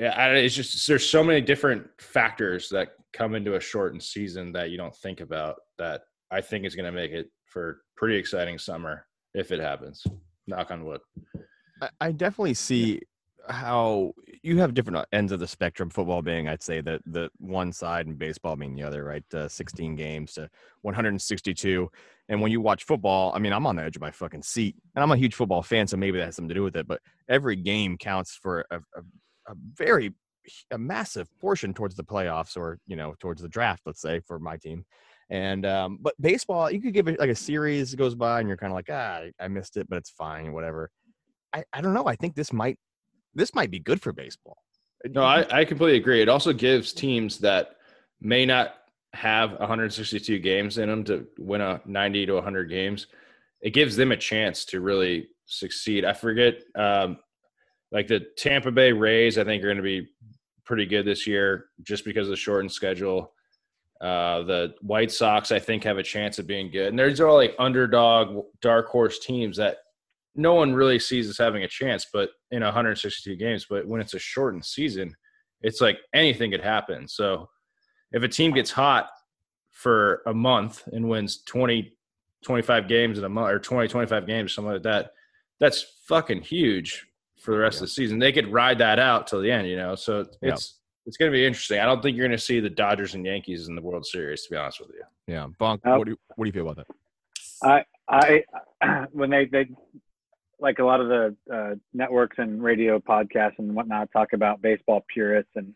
it's just there's so many different factors that come into a shortened season that you don't think about that I think is going to make it for pretty exciting summer if it happens. Knock on wood. I definitely see how you have different uh, ends of the spectrum. Football being, I'd say, the the one side, and baseball being the other. Right, uh, 16 games to 162. And when you watch football, I mean, I'm on the edge of my fucking seat, and I'm a huge football fan, so maybe that has something to do with it. But every game counts for a, a, a very a massive portion towards the playoffs, or you know, towards the draft. Let's say for my team. And um, but baseball, you could give it like a series goes by, and you're kind of like, ah, I missed it, but it's fine, whatever. I, I don't know. I think this might this might be good for baseball. No, I, I completely agree. It also gives teams that may not have 162 games in them to win a 90 to 100 games. It gives them a chance to really succeed. I forget, um, like the Tampa Bay Rays, I think are going to be pretty good this year just because of the shortened schedule. Uh, the White Sox, I think, have a chance of being good. And there's all like underdog, dark horse teams that no one really sees as having a chance, but in 162 games. But when it's a shortened season, it's like anything could happen. So if a team gets hot for a month and wins 20, 25 games in a month or 20, 25 games, something like that, that's fucking huge for the rest yeah. of the season. They could ride that out till the end, you know? So it's, yeah. it's going to be interesting. I don't think you're going to see the Dodgers and Yankees in the World Series, to be honest with you. Yeah. Bonk, uh, what, do you, what do you feel about that? I, I, <clears throat> when they, they like a lot of the uh, networks and radio podcasts and whatnot talk about baseball purists and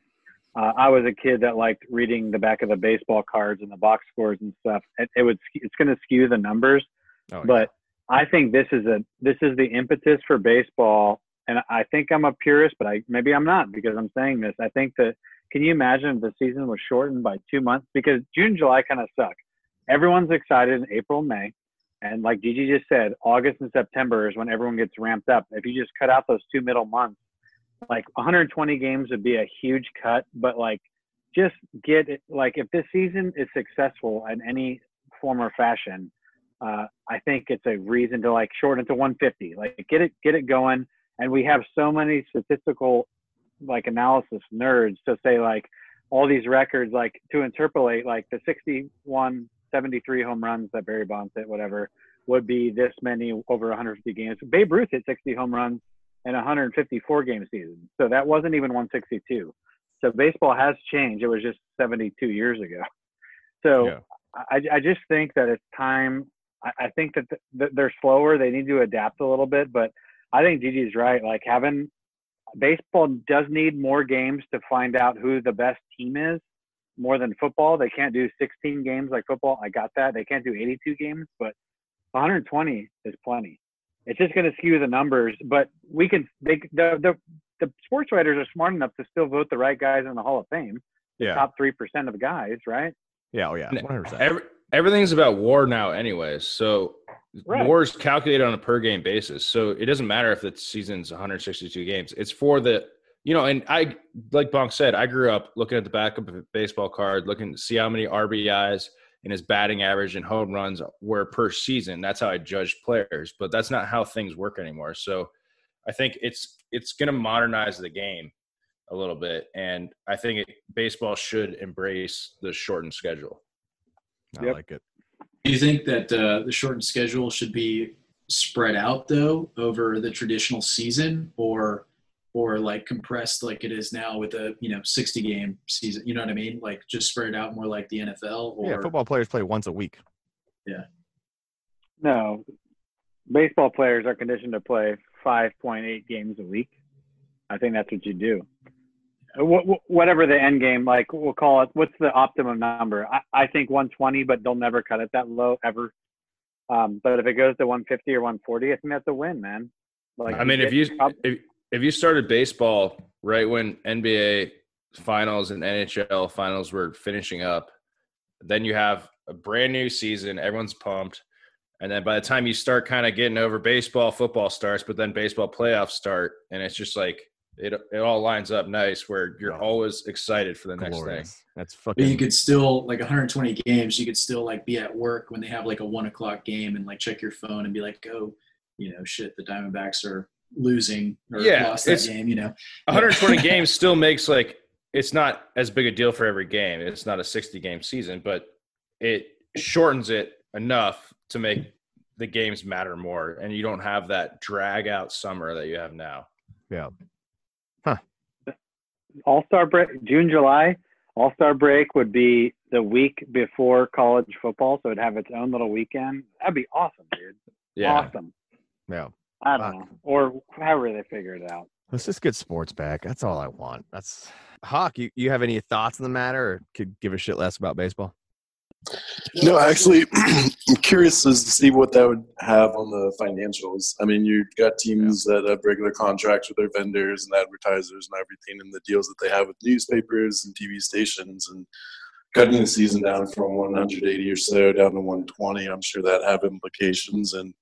uh, I was a kid that liked reading the back of the baseball cards and the box scores and stuff. It, it would it's going to skew the numbers, oh, but yeah. I think this is a this is the impetus for baseball. And I think I'm a purist, but I maybe I'm not because I'm saying this. I think that can you imagine if the season was shortened by two months because June July kind of suck. Everyone's excited in April May. And like Gigi just said, August and September is when everyone gets ramped up. If you just cut out those two middle months, like 120 games would be a huge cut, but like just get it. Like if this season is successful in any form or fashion, uh, I think it's a reason to like shorten to 150. Like get it, get it going. And we have so many statistical like analysis nerds to say like all these records, like to interpolate like the 61 73 home runs that Barry Bonds hit, whatever, would be this many over 150 games. Babe Ruth hit 60 home runs in a 154 game season. So that wasn't even 162. So baseball has changed. It was just 72 years ago. So yeah. I, I just think that it's time. I, I think that th- they're slower. They need to adapt a little bit. But I think Gigi's right. Like having baseball does need more games to find out who the best team is more than football. They can't do 16 games like football. I got that. They can't do 82 games, but 120 is plenty. It's just going to skew the numbers, but we can. They the, the the sports writers are smart enough to still vote the right guys in the Hall of Fame. Yeah, top three percent of the guys, right? Yeah, oh yeah, 100. Every, everything's about WAR now, anyways. So right. WAR is calculated on a per game basis. So it doesn't matter if the season's 162 games. It's for the you know, and I like Bonk said, I grew up looking at the back of a baseball card, looking to see how many RBIs and his batting average and home runs were per season. That's how I judged players, but that's not how things work anymore. So I think it's it's going to modernize the game a little bit, and I think it, baseball should embrace the shortened schedule. I yep. like it. Do you think that uh, the shortened schedule should be spread out though over the traditional season, or or like compressed like it is now with a you know 60 game season you know what i mean? Like just spread it out more like the nfl or yeah football players play once a week. Yeah. No. Baseball players are conditioned to play 5.8 games a week. I think that's what you do. wh- wh- whatever the end game, like we'll call it. What's the optimum number? I, I think 120, but they'll never cut it that low ever. Um, but if it goes to 150 or 140, I think that's a win, man. Like I mean, if you prob- if, if you started baseball right when NBA finals and NHL finals were finishing up, then you have a brand new season. Everyone's pumped, and then by the time you start kind of getting over baseball, football starts, but then baseball playoffs start, and it's just like it it all lines up nice where you're Yeah. always excited for the next thing. That's That's But you could still like 120 games. You could still like be at work when they have like a one o'clock game and like check your phone and be like, oh, you know, shit, the Diamondbacks are losing or Yeah, lost that game. You know, <laughs> 120 games still makes like it's not as big a deal for every game. It's not a 60 game season, but it shortens it enough to make the games matter more, and you don't have that drag out summer that you have now. Yeah. All Star break, June, July, All Star break would be the week before college football, so it'd have its own little weekend. That'd be awesome, dude. Yeah, Awesome. Yeah. I don't Fuck. know, or however they figure it out. Let's just get sports back. That's all I want. That's Hawk. You, you have any thoughts on the matter, or could give a shit less about baseball? No, actually, <clears throat> I'm curious as to see what that would have on the financials. I mean, you've got teams that have regular contracts with their vendors and advertisers and everything, and the deals that they have with newspapers and TV stations, and cutting the season down from 180 or so down to 120. I'm sure that have implications, and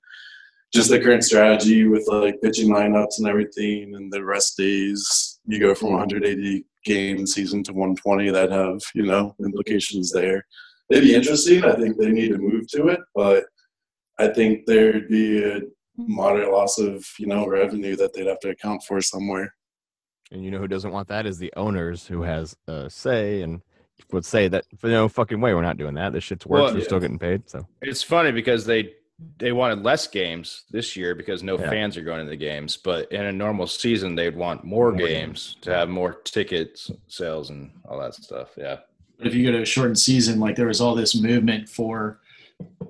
just the current strategy with like pitching lineups and everything, and the rest days. You go from 180 game season to 120. That have you know implications there it'd be interesting. I think they need to move to it, but I think there'd be a moderate loss of you know revenue that they'd have to account for somewhere. And you know who doesn't want that is the owners, who has a say and would say that for no fucking way we're not doing that. This shit's works. Well, we're yeah. still getting paid. So it's funny because they they wanted less games this year because no Yeah. fans are going to the games, but in a normal season they'd want more, More games to have more tickets sales and all that stuff. Yeah. But if you go to a shortened season, like there was all this movement for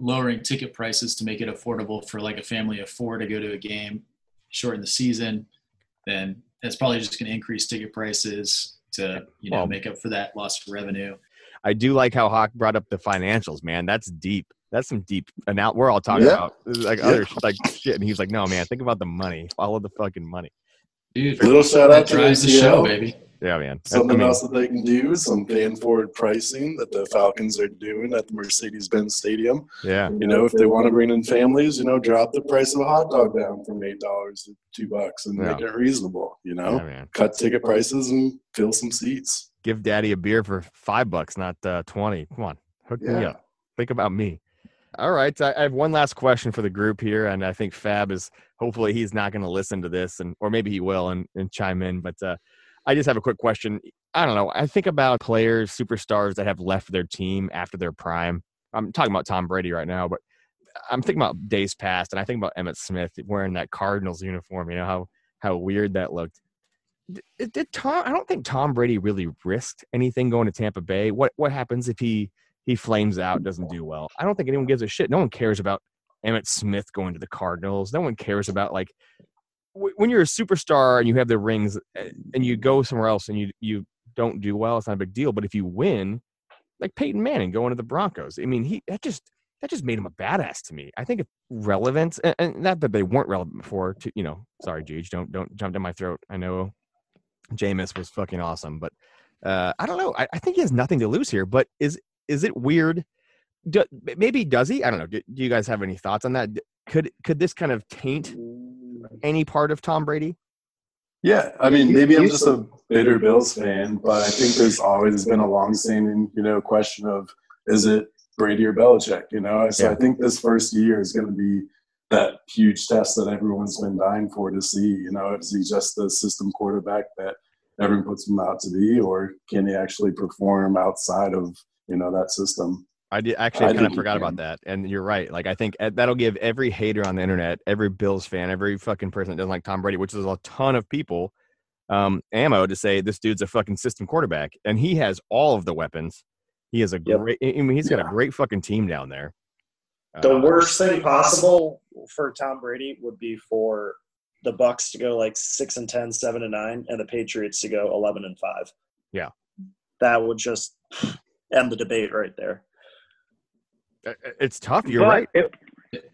lowering ticket prices to make it affordable for like a family of four to go to a game, shorten the season, then that's probably just going to increase ticket prices to you know Well- make up for that lost revenue. I do like how Hawk brought up the financials, man. That's deep. That's some deep. And now we're all talking Yeah. about like Yeah. other like shit, and he's like, "No, man, think about the money. Follow the fucking money." Dude, Little shout out to drives the show, baby. Yeah, man. I- I Something mean, else that they can do, some fan forward pricing that the Falcons are doing at the Mercedes Benz Stadium. Yeah, You know, if they want to bring in families, you know, drop the price of a hot dog down from eight dollars to two bucks and make it reasonable. You know, yeah, man. cut ticket prices and fill some seats. Give daddy a beer for five bucks, not uh, twenty. Come on, hook me up. Think about me. All right, I, have one last question for the group here, and I think Fab is hopefully he's not going to listen to this, and or maybe he will and, and chime in. But uh, I just have a quick question. I don't know. I think about players, superstars that have left their team after their prime. I'm talking about Tom Brady right now, but I'm thinking about days past, and I think about Emmitt Smith wearing that Cardinals uniform. You know how how weird that looked. Did, did Tom? I don't think Tom Brady really risked anything going to Tampa Bay. What what happens if he he flames out, doesn't do well? I don't think anyone gives a shit. No one cares about Emmitt Smith going to the Cardinals. No one cares about like w- when you're a superstar and you have the rings uh, and you go somewhere else and you you don't do well. It's not a big deal. But if you win, like Peyton Manning going to the Broncos, I mean, he that just that just made him a badass to me. I think it's relevant, and, and not that they weren't relevant before. To you know, sorry, Gage, don't don't jump down my throat. I know Jameis was fucking awesome, but uh, I don't know. I, I think he has nothing to lose here. But is is it weird? Do, maybe does he? I don't know. Do, do you guys have any thoughts on that? Could could this kind of taint any part of Tom Brady? Yeah, I mean, maybe I'm just a bitter Bills fan, but I think there's always been a long-standing, you know, question of is it Brady or Belichick? You know, so Yeah. I think this first year is going to be that huge test that everyone's been dying for to see. You know, is he just the system quarterback that everyone puts him out to be, or can he actually perform outside of you know that system? I did actually I kind of forgot about that, and you're right. Like I think uh, that'll give every hater on the internet, every Bills fan, every fucking person that doesn't like Tom Brady, which is a ton of people, um, ammo to say this dude's a fucking system quarterback, and he has all of the weapons. He has a Yep. great. I mean, he's got a great fucking team down there. The Uh, worst thing possible for Tom Brady would be for the Bucks to go like six and 10, 7 and nine, and the Patriots to go eleven and five. Yeah. that would just end the debate right there. It's tough. You're But right. It,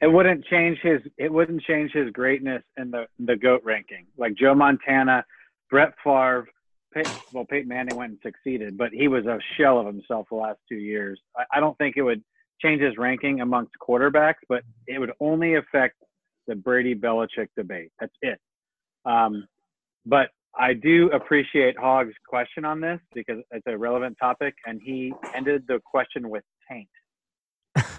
it wouldn't change his. It wouldn't change his greatness in the the goat ranking. Like Joe Montana, Brett Favre. Pey- well, Peyton Manning went and succeeded, but he was a shell of himself the last two years. I, I don't think it would change his ranking amongst quarterbacks, but it would only affect the Brady Belichick debate. That's it. Um, but I do appreciate Hogg's question on this because it's a relevant topic, and he ended the question with taint.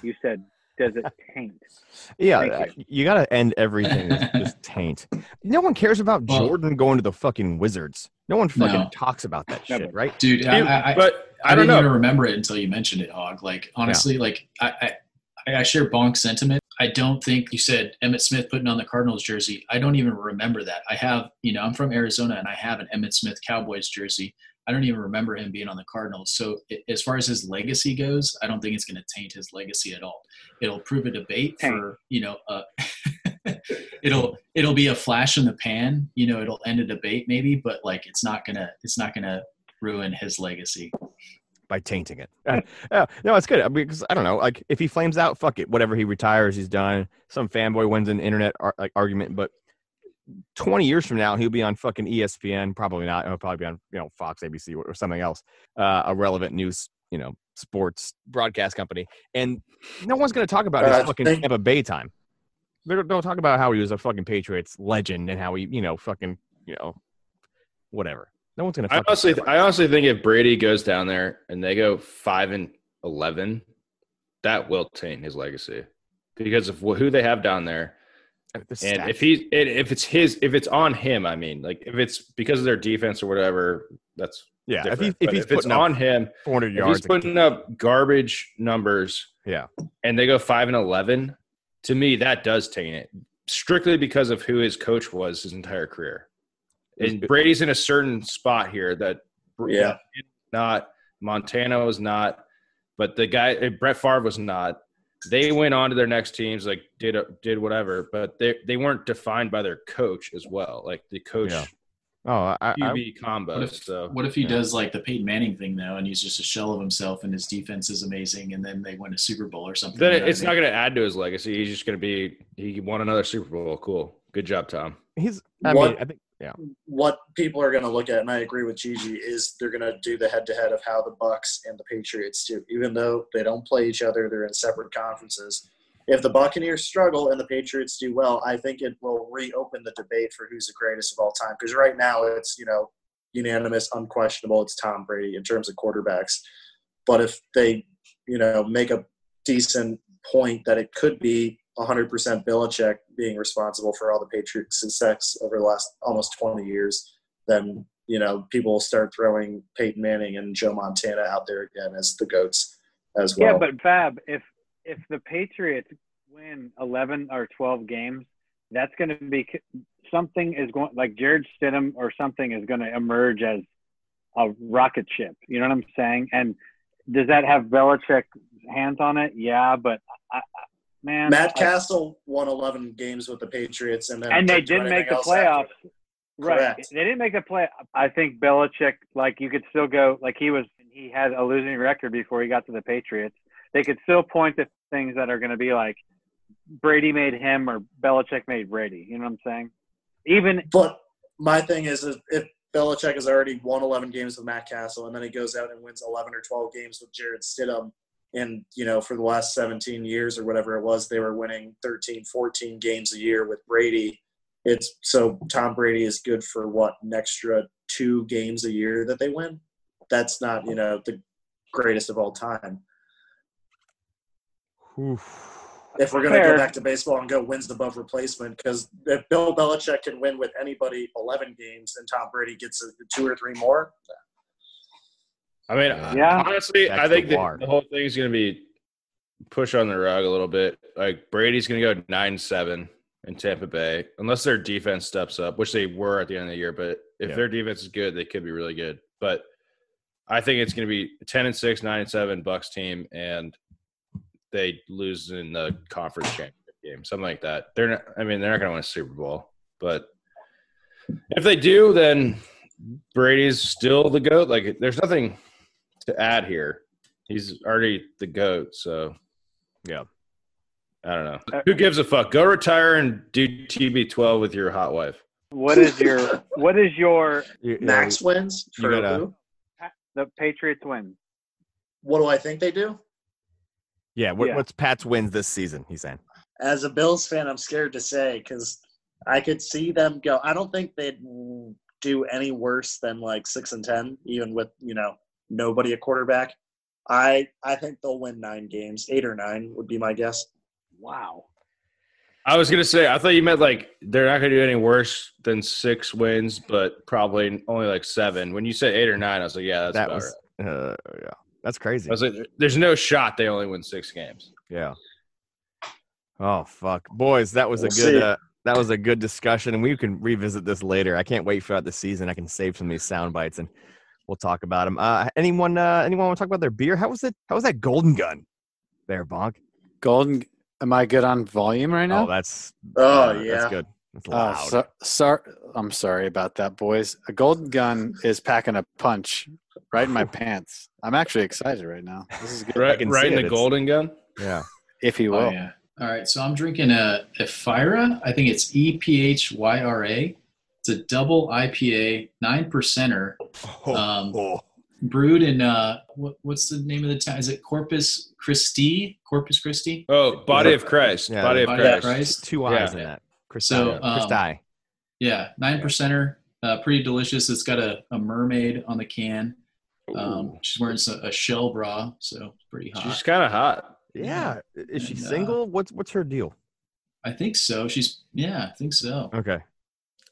You said, "Does it taint?" <laughs> Yeah, Thank uh, you got to end everything with just <laughs> taint. No one cares about Well- Jordan going to the fucking Wizards. No one fucking No. talks about that shit, but- right? dude. I, Dude, I, I, but I, I, don't didn't know. even remember it until you mentioned it, Hog. Like honestly, like I, I, I share Bonk's sentiment. I don't think you said Emmitt Smith putting on the Cardinals jersey. I don't even remember that. I have, you know, I'm from Arizona and I have an Emmitt Smith Cowboys jersey. I don't even remember him being on the Cardinals. So i- as far as his legacy goes, I don't think it's going to taint his legacy at all. It'll prove a debate for, you know, uh, <laughs> it'll it'll be a flash in the pan. You know, it'll end a debate maybe, but like it's not gonna it's not gonna ruin his legacy. By tainting it. <laughs> Uh, yeah, no, it's good I mean, because I don't know. Like, if he flames out, fuck it. Whatever he retires, he's done. Some fanboy wins an internet ar- like argument, but 20 years from now, he'll be on fucking ESPN. Probably not. He'll probably be on you know Fox, ABC, or, or something else. Uh, a relevant news, you know, sports broadcast company, and no one's going to talk about Uh, his fucking think- Tampa Bay time. They don't, don't talk about how he was a fucking Patriots legend and how he, you know, fucking, you know, whatever. No one's to. I honestly, I honestly think if Brady goes down there and they go five and eleven, that will taint his legacy because of who they have down there. And if he, if it's his, if it's on him, I mean, like if it's because of their defense or whatever, that's yeah, if, he, if he's if it's on him, 400 yards, he's putting up garbage numbers, Yeah. and they go five and eleven, to me that does taint it strictly because of who his coach was his entire career. And Brady's in a certain spot here that Yeah. not Montana was not, but the guy eh, Brett Favre was not. They went on to their next teams, like did did whatever, but they they weren't defined by their coach as well, like the coach Yeah. oh, I, I, combo. What if, so what if he yeah. does like the Peyton Manning thing though, and he's just a shell of himself, and his defense is amazing, and then they win a Super Bowl or something? Then you know it's I not going to add to his legacy. He's just going to be he won another Super Bowl. Cool, good job, Tom. he's. I What- mean, I think. Yeah. what people are going to look at, and I agree with Gigi, is they're going to do the head-to-head of how the Bucks and the Patriots do. Even though they don't play each other, they're in separate conferences. If the Buccaneers struggle and the Patriots do well, I think it will reopen the debate for who's the greatest of all time. Because right now it's you know unanimous, unquestionable. It's Tom Brady in terms of quarterbacks. But if they you know make a decent point that it could be 100% Belichick being responsible for all the Patriots' success over the last almost 20 years, then you know people will start throwing Peyton Manning and Joe Montana out there again as the goats as well. Yeah, but Fab, if if the Patriots win 11 or 12 games, that's going to be something is going like Jarrett Stidham or something is going to emerge as a rocket ship. You know what I'm saying? And does that have Belichick hands on it? Yeah, but I, man, Matt I- Cassel won 11 games with the Patriots, and then and they didn't make the playoffs. Right. Correct. They didn't make the play. I think Belichick, like you could still go, like he was, he had a losing record before he got to the Patriots. They could still point to things that are going to be like Brady made him or Belichick made Brady. You know what I'm saying? Even But my thing is, is if Belichick has already won 11 games with Matt Cassel, and then he goes out and wins 11 or 12 games with Jarrett Stidham, and you know for the last 17 years or whatever it was, they were winning 13, 14 games a year with Brady. It's so Tom Brady is good for what an extra two games a year that they win. That's not you know the greatest of all time. Oof. if we're going to go back to baseball and go wins above replacement, because if Bill Belichick can win with anybody 11 games and Tom Brady gets a, two or three more, I mean, Yeah. Yeah. honestly, That's I think the the, the whole thing is going to be push on the rug a little bit. Like Brady's going to go nine seven in Tampa Bay, unless their defense steps up, which they were at the end of the year. But if Yeah. their defense is good, they could be really good. But I think it's going to be ten and six, nine and seven Bucks team, and they lose in the conference championship game, something like that. They're not. I mean, they're not going to win a Super Bowl, but If they do, then Brady's still the goat. Like, there's nothing to add here. He's already the goat. So, Yeah. I don't know. Uh, Who gives a fuck? Go retire and do TB12 with your hot wife. What is your what is your You- <laughs> you Max wins for gotta- who? the Patriots win? What do I think they do? yeah, what, Yeah. what's Pat's wins this season? He's saying. As a Bills fan, I'm scared to say because I could see them go. I don't think they'd do any worse than like six and ten, even with you know nobody a quarterback. I I think they'll win nine games, eight or nine would be my guess. Wow. I was gonna say, I thought you meant like they're not gonna do any worse than six wins, but probably only like seven. When you said eight or nine, I was like, yeah, that's that about was right. uh, yeah, that's crazy. I was like, there's no shot they only win six games. Yeah. Oh fuck, boys, that was We'll a good uh, that was a good discussion, and we can revisit this later. I can't wait throughout the season. I can save some of these sound bites, and we'll talk about them. Uh, anyone, uh, anyone want to talk about their beer? How was it? How was that Golden Gun? There, Bonk. Golden. Am I good on volume right now? Oh, that's Oh, uh, yeah. that's good. That's Oh, loud. so, sorry. I'm sorry about that, boys. A golden gun is packing a punch right in my <laughs> pants. I'm actually excited right now. This is good. Right, can right in it. the It's- golden gun. yeah. If you will. Oh yeah. All right. So I'm drinking a Ephyra. I think it's E P H Y R A. It's a double IPA, nine percenter, Oh, Um, oh. brewed in uh, what, what's the name of the town? Is it Corpus Christi? Corpus Christi. Oh, body of Christ. Yeah, body of Body of Christ. Christ. Two eyes Yeah. in that. Chris, So, uh, um, Christi. Yeah, nine percenter. Uh, pretty delicious. It's got a, a mermaid on the can. Um, she's wearing some, a shell bra, so pretty hot. She's kind of hot. yeah. Is she and, uh, single? What's what's her deal? I think so. She's yeah, I think so. Okay.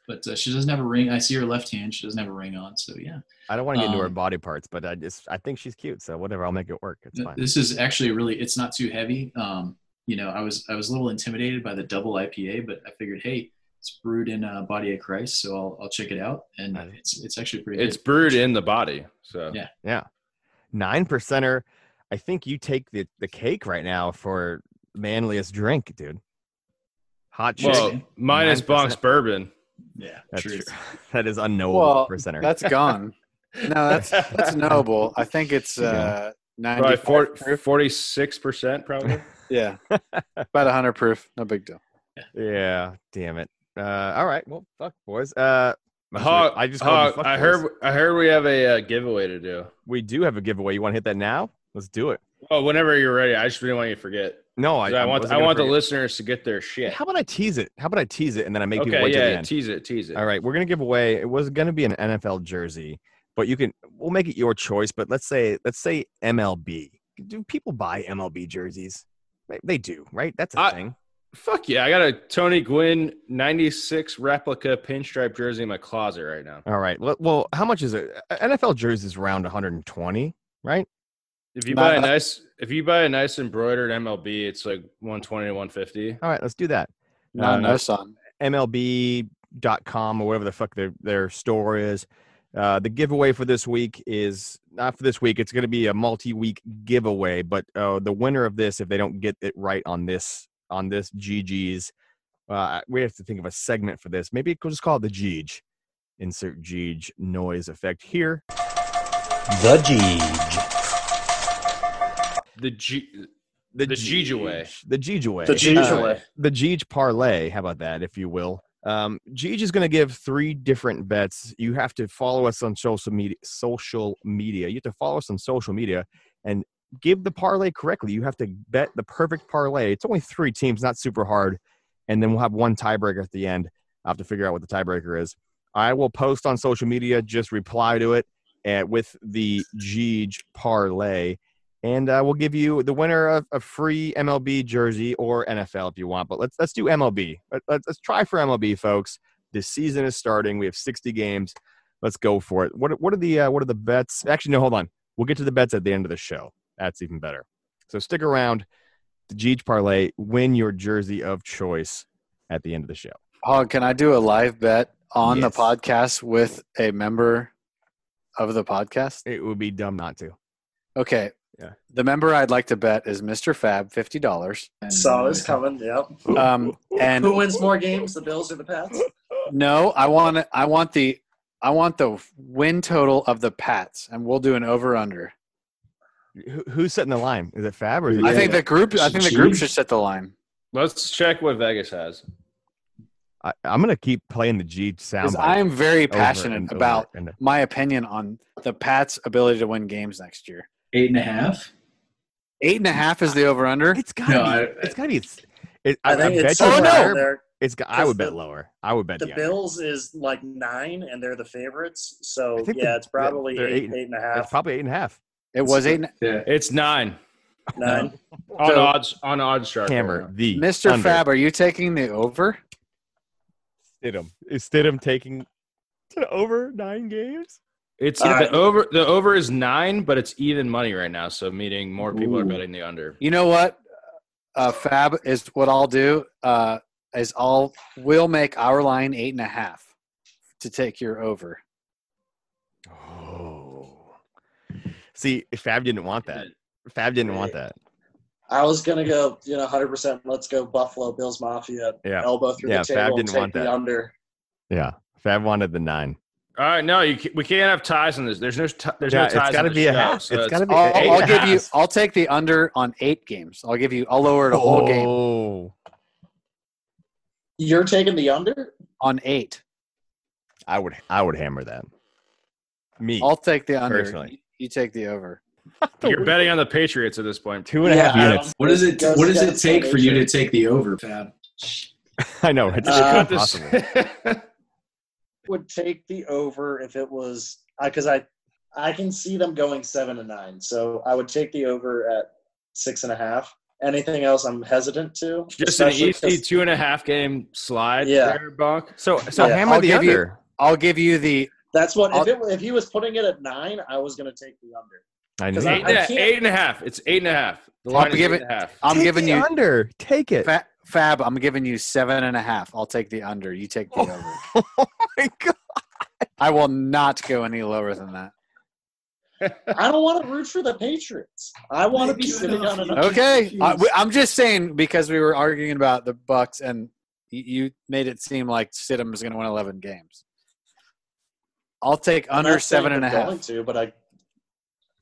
But uh, she doesn't have a ring. I see her left hand. She doesn't have a ring on. So yeah, I don't want to get into her Um, body parts, but I just I think she's cute. So whatever, I'll make it work. It's fine. this is actually really. It's not too heavy. Um, you know, I was I was a little intimidated by the double IPA, but I figured, hey, it's brewed in uh, Body of Christ, so I'll I'll check it out, and Nice. it's it's actually pretty. It's good. brewed in the body. So Yeah. yeah, Nine percenter. I think you take the the cake right now for manliest drink, dude. Hot chick. well, minus 9%. Bonk's bourbon. Yeah, That's truth. true. <laughs> That is unknowable Well, percenter. that's gone. No, that's that's <laughs> knowable. I think it's uh, Probably 95 proof. forty-six percent, probably. <laughs> Yeah, about 100 proof. No big deal. yeah. Damn it. Uh, all right. Well, fuck boys. Uh, Hog, I just called you Hog, fuck I boys. heard. I heard we have a uh, giveaway to do. we do have a giveaway. You want to hit that now? Let's do it. Oh, whenever you're ready. I just didn't want you to forget. No, I, I, want. I want the listeners to get their shit. How about I tease it? How about I tease it and then I make people Okay, wait till the yeah. end? Tease it. Tease it. All right, we're gonna give away. It was gonna be an NFL jersey, but you can. We'll make it your choice. But let's say, let's say MLB. Do people buy MLB jerseys? They, do, right? That's a I- thing. Fuck yeah! I got a Tony Gwynn '96 replica pinstripe jersey in my closet right now. All right. Well, well, how much is it? NFL jersey is around 120, right? If you buy a nice, if you buy a nice embroidered MLB, it's like 120 to 150. All right, let's do that. No, Uh, no, son. MLB.com or whatever the fuck their their store is. Uh, the giveaway for this week is not for this week. It's going to be a multi-week giveaway, but uh, the winner of this, if they don't get it right on this on this GG's, uh, we have to think of a segment for this. Maybe we'll just call it the Geege. Insert Geege noise effect here. The Geege. The G, The, The Geege-away. The Geege-away. The Jeez away. the Jeej parlay. How about that, if you will? Um, Jeej is going to give three different bets. You have to follow us on social media. Social media. You have to follow us on social media and give the parlay correctly. You have to bet the perfect parlay. It's only three teams, not super hard, and then we'll have one tiebreaker at the end. I have to figure out what the tiebreaker is. I will post on social media. Just reply to it uh, with the Jeej parlay and uh, we'll give you the winner of a free MLB jersey or NFL if you want. But let's let's do MLB. Let, let's let's try for MLB, folks. This season is starting. We have 60 games. Let's go for it. What what are the uh, what are the bets? Actually, no, hold on. We'll get to the bets at the end of the show. That's even better. So stick around. The Jeej parlay. Win your jersey of choice at the end of the show. Hog, can I do a live bet on Yes. the podcast with a member of the podcast? It would be dumb not to. Okay. Yeah. The member I'd like to bet is Mr. Fab, fifty dollars. And, Saw uh, this coming. Yep. Um, and Who wins more games, the Bills or the Pats? No, I want it- I want the I want the win total of the Pats, and we'll do an over under. Who, who's setting the line? Is it Fab or is it I think the group. I think the group should set the line. Let's check what Vegas has. I, I'm gonna keep playing the G sound. I am very passionate and about and- my opinion on the Pats' ability to win games next year. Eight and a half. Eight and a half is the over under. It's gotta No, be. I- it's gotta be. It, I, I think I bet it's you Oh, no! there. It's. I because would bet lower. I would bet The the, under. Bills is like nine, and they're the favorites. So yeah, the- it's probably they're eight, eight- eight and a It's probably eight and a half. It was eight. and- Yeah. It's nine nine. <laughs> on So- odds on odds chart. Hammer the Mr. under. Fab, are you taking the over? Stidham. Is Stidham taking to over nine games? It's All the over. The over is nine, but it's even money right now. So meaning more people are betting the under. You know what? Uh, Fab is what I'll do. Uh, is I'll we'll make our line eight and a half to take your over. Oh. See, Fab didn't want that. Fab didn't want that. I was gonna go, you know, hundred percent. Let's go Buffalo Bills Mafia. Yeah. Elbow through Yeah, the Fab didn't take want the that. under. Yeah. Fab wanted the nine. All right, no, you ca- we can't have ties on this. There's no t- there's Yeah, no it's ties. gotta be a show, half. so It's gotta be- I'll, eight I'll and a give you. I'll take the under on eight games. I'll give you. I'll lower it a whole game Oh. You're taking the under. on eight. I would I would hammer that. Me. I'll take the under. Personally. You, you take the over. <laughs> You're betting on the Patriots at this point. Two and a half Yeah, units. What does it Goes What does it take for you to take the over, Fab? <laughs> I know. It's Uh, impossible. <laughs> Would take the over if it was because I I can see them going seven to nine. So I would take the over at six and a half. Anything else, I'm hesitant to. Just an especially easy 'cause- two and a half game slide Yeah. there, Bonk. So so Yeah, hammer I'll the give you- under. I'll give you the. That's what I'll- if it if he was putting it at nine, I was gonna take the under. I know. I- Eight and, a, can't- eight and a half. It's eight and a half. The I'll line is give eight it- and a half. I'm Take giving the you under. Take it. Fa- Fab. I'm giving you seven and a half. I'll take the under. You take the oh over. <laughs> oh my god. I will not go any lower than that. I don't want to root for the Patriots. I want to be sitting on an Okay, I, I'm just saying because we were arguing about the Bucks and you made it seem like Stidham is going to win 11 games. I'll take I'm under not saying seven and a they're half. Going to, but I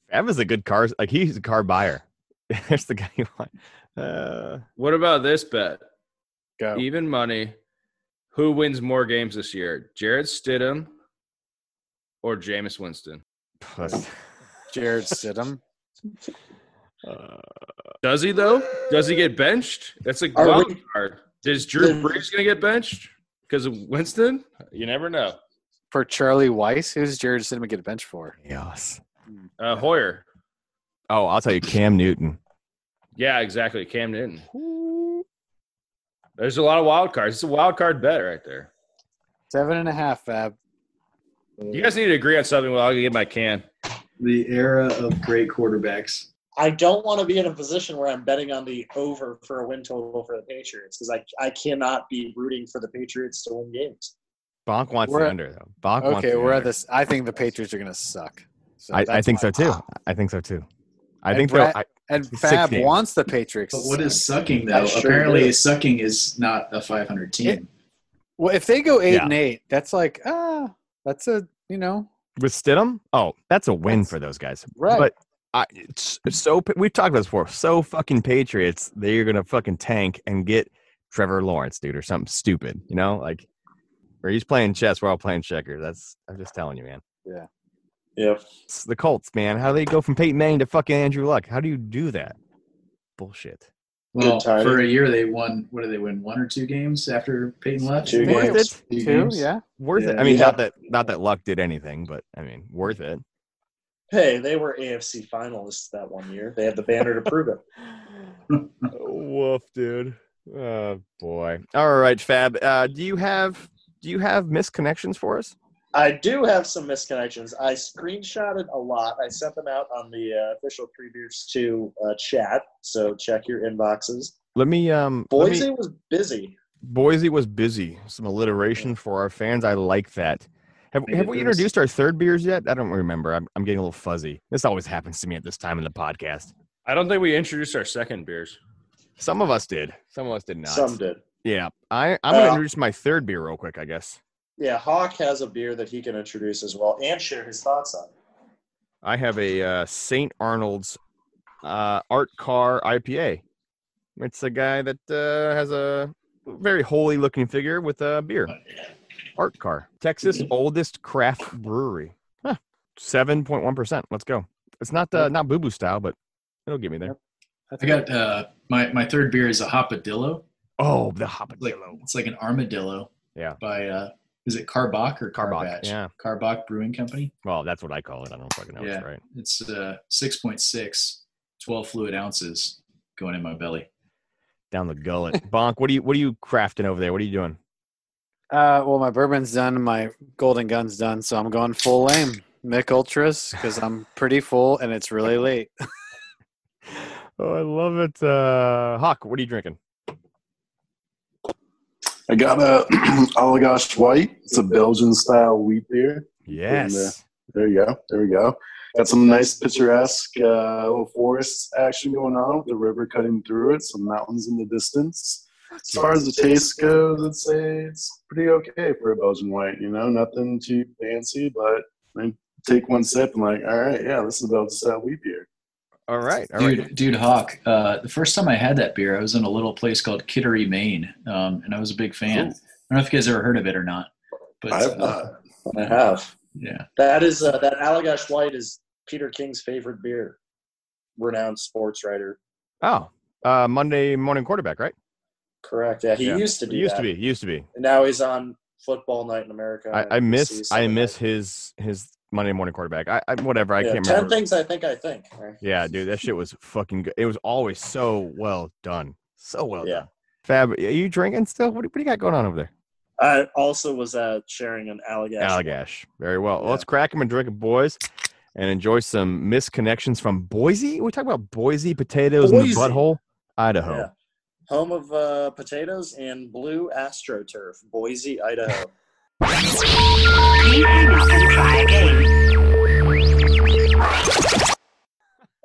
Fab is a good car. Like he's a car buyer. <laughs> That's the guy you want. Uh, What about this bet? Go. Even money. Who wins more games this year? Jarrett Stidham or Jameis Winston? plus, Jarrett <laughs> Stidham. uh, Does he though? Does he get benched? That's a Are wild we- card. Is Drew Then- Brees going to get benched because of Winston? You never know. For Charlie Weiss, who's Jarrett Stidham get a bench for? yes. Uh, Hoyer. Oh, I'll tell you, Cam Newton. Yeah, exactly. Cam Newton. There's a lot of wild cards. It's a wild card bet right there. Seven and a half, Fab. You guys need to agree on something. Well, I'll get my can. The era of great quarterbacks. I don't want to be in a position where I'm betting on the over for a win total for the Patriots because I I cannot be rooting for the Patriots to win games. Bonk wants We're the at- under though. Bonk wants Okay, the we're at this. I think the Patriots are going to suck. So I, I think so too. I think so too. I And think they'll. Brad- I, And Six Fab wants the Patriots. But to what suck. is sucking I though? sure Apparently, do. sucking is not a 500 team. Well, if they go eight Yeah. and eight, that's like ah, that's a you know with Stidham, oh, that's a win That's- for those guys. right. But I, it's so we've talked about this before. So fucking Patriots, they're gonna fucking tank and get Trevor Lawrence, dude, or something stupid. You know, like, or he's playing chess. We're all playing checkers. That's I'm just telling you, man. Yep. It's the Colts, man. How do they go from Peyton Manning to fucking Andrew Luck? How do you do that? Bullshit. Well, for a year they won. What did they win? One or two games after Peyton left. Two Worth games. it. Two two, games? yeah. Worth it. I mean, Yeah. not that not that Luck did anything, but I mean, worth it. Hey, they were AFC finalists that one year. They had the banner to prove it. <laughs> Woof, dude. Oh boy. All right, Fab. Uh, do you have do you have misconnections for us? I do have some misconnections. I screenshotted a lot. I sent them out on the uh, official Three Beers Two uh, chat. So check your inboxes. Let me um. let me- Boise was busy. Boise was busy. Some alliteration for our fans. I like that. Have, have we introduced our third beers yet? I don't remember. I'm, I'm getting a little fuzzy. This always happens to me at this time in the podcast. I don't think we introduced our second beers. Some of us did. Some of us did not. Some did. Yeah, I I'm gonna Uh, introduce my third beer real quick. I guess Yeah, Hawk has a beer that he can introduce as well and share his thoughts on. I have a uh, St. Arnold's uh, Art Car IPA. It's a guy that uh, has a very holy looking figure with a beer. Art Car, Texas oldest craft brewery. Huh. Seven point one percent. Let's go. It's not uh, not boo boo style, but it'll get me there. I got uh, my my third beer is a hopadillo. Oh, the It's like hopadillo. it's like an armadillo. Yeah. By uh, is it Karbach or Karbach, Karbach? yeah. Karbach Brewing Company. Well, that's what I call it. I don't fucking know. Yeah. It's right. It's uh 6.6, 12 fluid ounces going in my belly. Down the gullet. <laughs> Bonk. What are you What are you crafting over there? What are you doing? Uh, well, my bourbon's done, my golden gun's done, so I'm going full lame. Mich Ultras because I'm pretty full and it's really late. <laughs> <laughs> Oh, I love it. Uh, Hawk, what are you drinking? I got a <clears throat> Allagash White. It's a Belgian style wheat beer. Yes. There you go. There we go. Got some nice picturesque uh, little forest action going on with the river cutting through it, some mountains in the distance. As far as the taste goes, I'd say it's pretty okay for a Belgian white. You know, nothing too fancy, but I take one sip and like, all right, yeah, this is about Belgian style wheat beer. All right. All Dude, right. dude, Hawk. Uh, the first time I had that beer, I was in a little place called Kittery, Maine, um, and I was a big fan. I don't know if you guys ever heard of it or not, but I have uh, not. I have. yeah, That is uh, that Allagash White is Peter King's favorite beer. Renowned sports writer. Oh, uh, Monday morning quarterback, right? Correct. Yeah, he Yeah. used to be. He used that. to be. He used to be. And now he's on Football Night in America. I, I miss. I miss his his Monday morning quarterback. I, I whatever. I Yeah, can't Ten remember. things I think I think. right? Yeah, dude, that shit was fucking good. It was always so well done. So well Yeah. done. Fab, are you drinking still? What, do- what do you got going on over there? I also was uh, sharing an Allagash. Allagash. Very well. Yeah. Let's crack them and drink it, boys, and enjoy some misconnections from Boise. We talk about Boise potatoes in the Boise. butthole, Idaho. Home of uh, potatoes and blue astroturf, Boise, Idaho. Please <laughs> hang up and try again.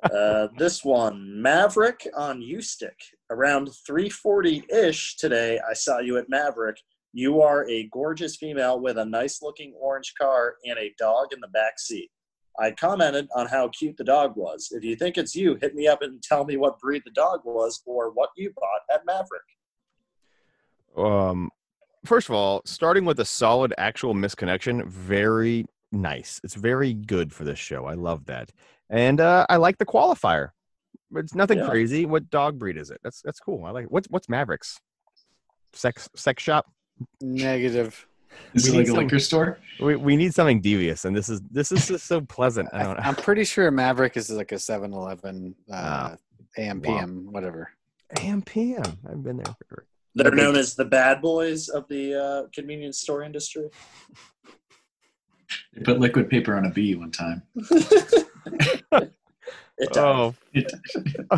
Uh, this one, Maverik on Ustick. Around 340-ish today, I saw you at Maverik. You are a gorgeous female with a nice-looking orange car and a dog in the back seat. I commented on how cute the dog was. If you think it's you, hit me up and tell me what breed the dog was or what you bought at Maverik. Um, first of all, starting with a solid actual misconnection, very nice. It's very good for this show. I love that, and uh, I like the qualifier. It's nothing Yeah. crazy. What dog breed is it? That's that's cool. I like. What's what's Maveriks? Sex sex shop. Negative. Is We it need like a liquor store? We, we need something devious, and this is this is just so pleasant. I don't know. I'm pretty sure Maverik is like a 7 Eleven, uh, AM, Wow. PM, whatever. AM PM. I've been there. For, They're Okay. known as the bad boys of the uh, convenience store industry. They put liquid paper on a bee one time. <laughs> <laughs> It, oh, It- <laughs> uh,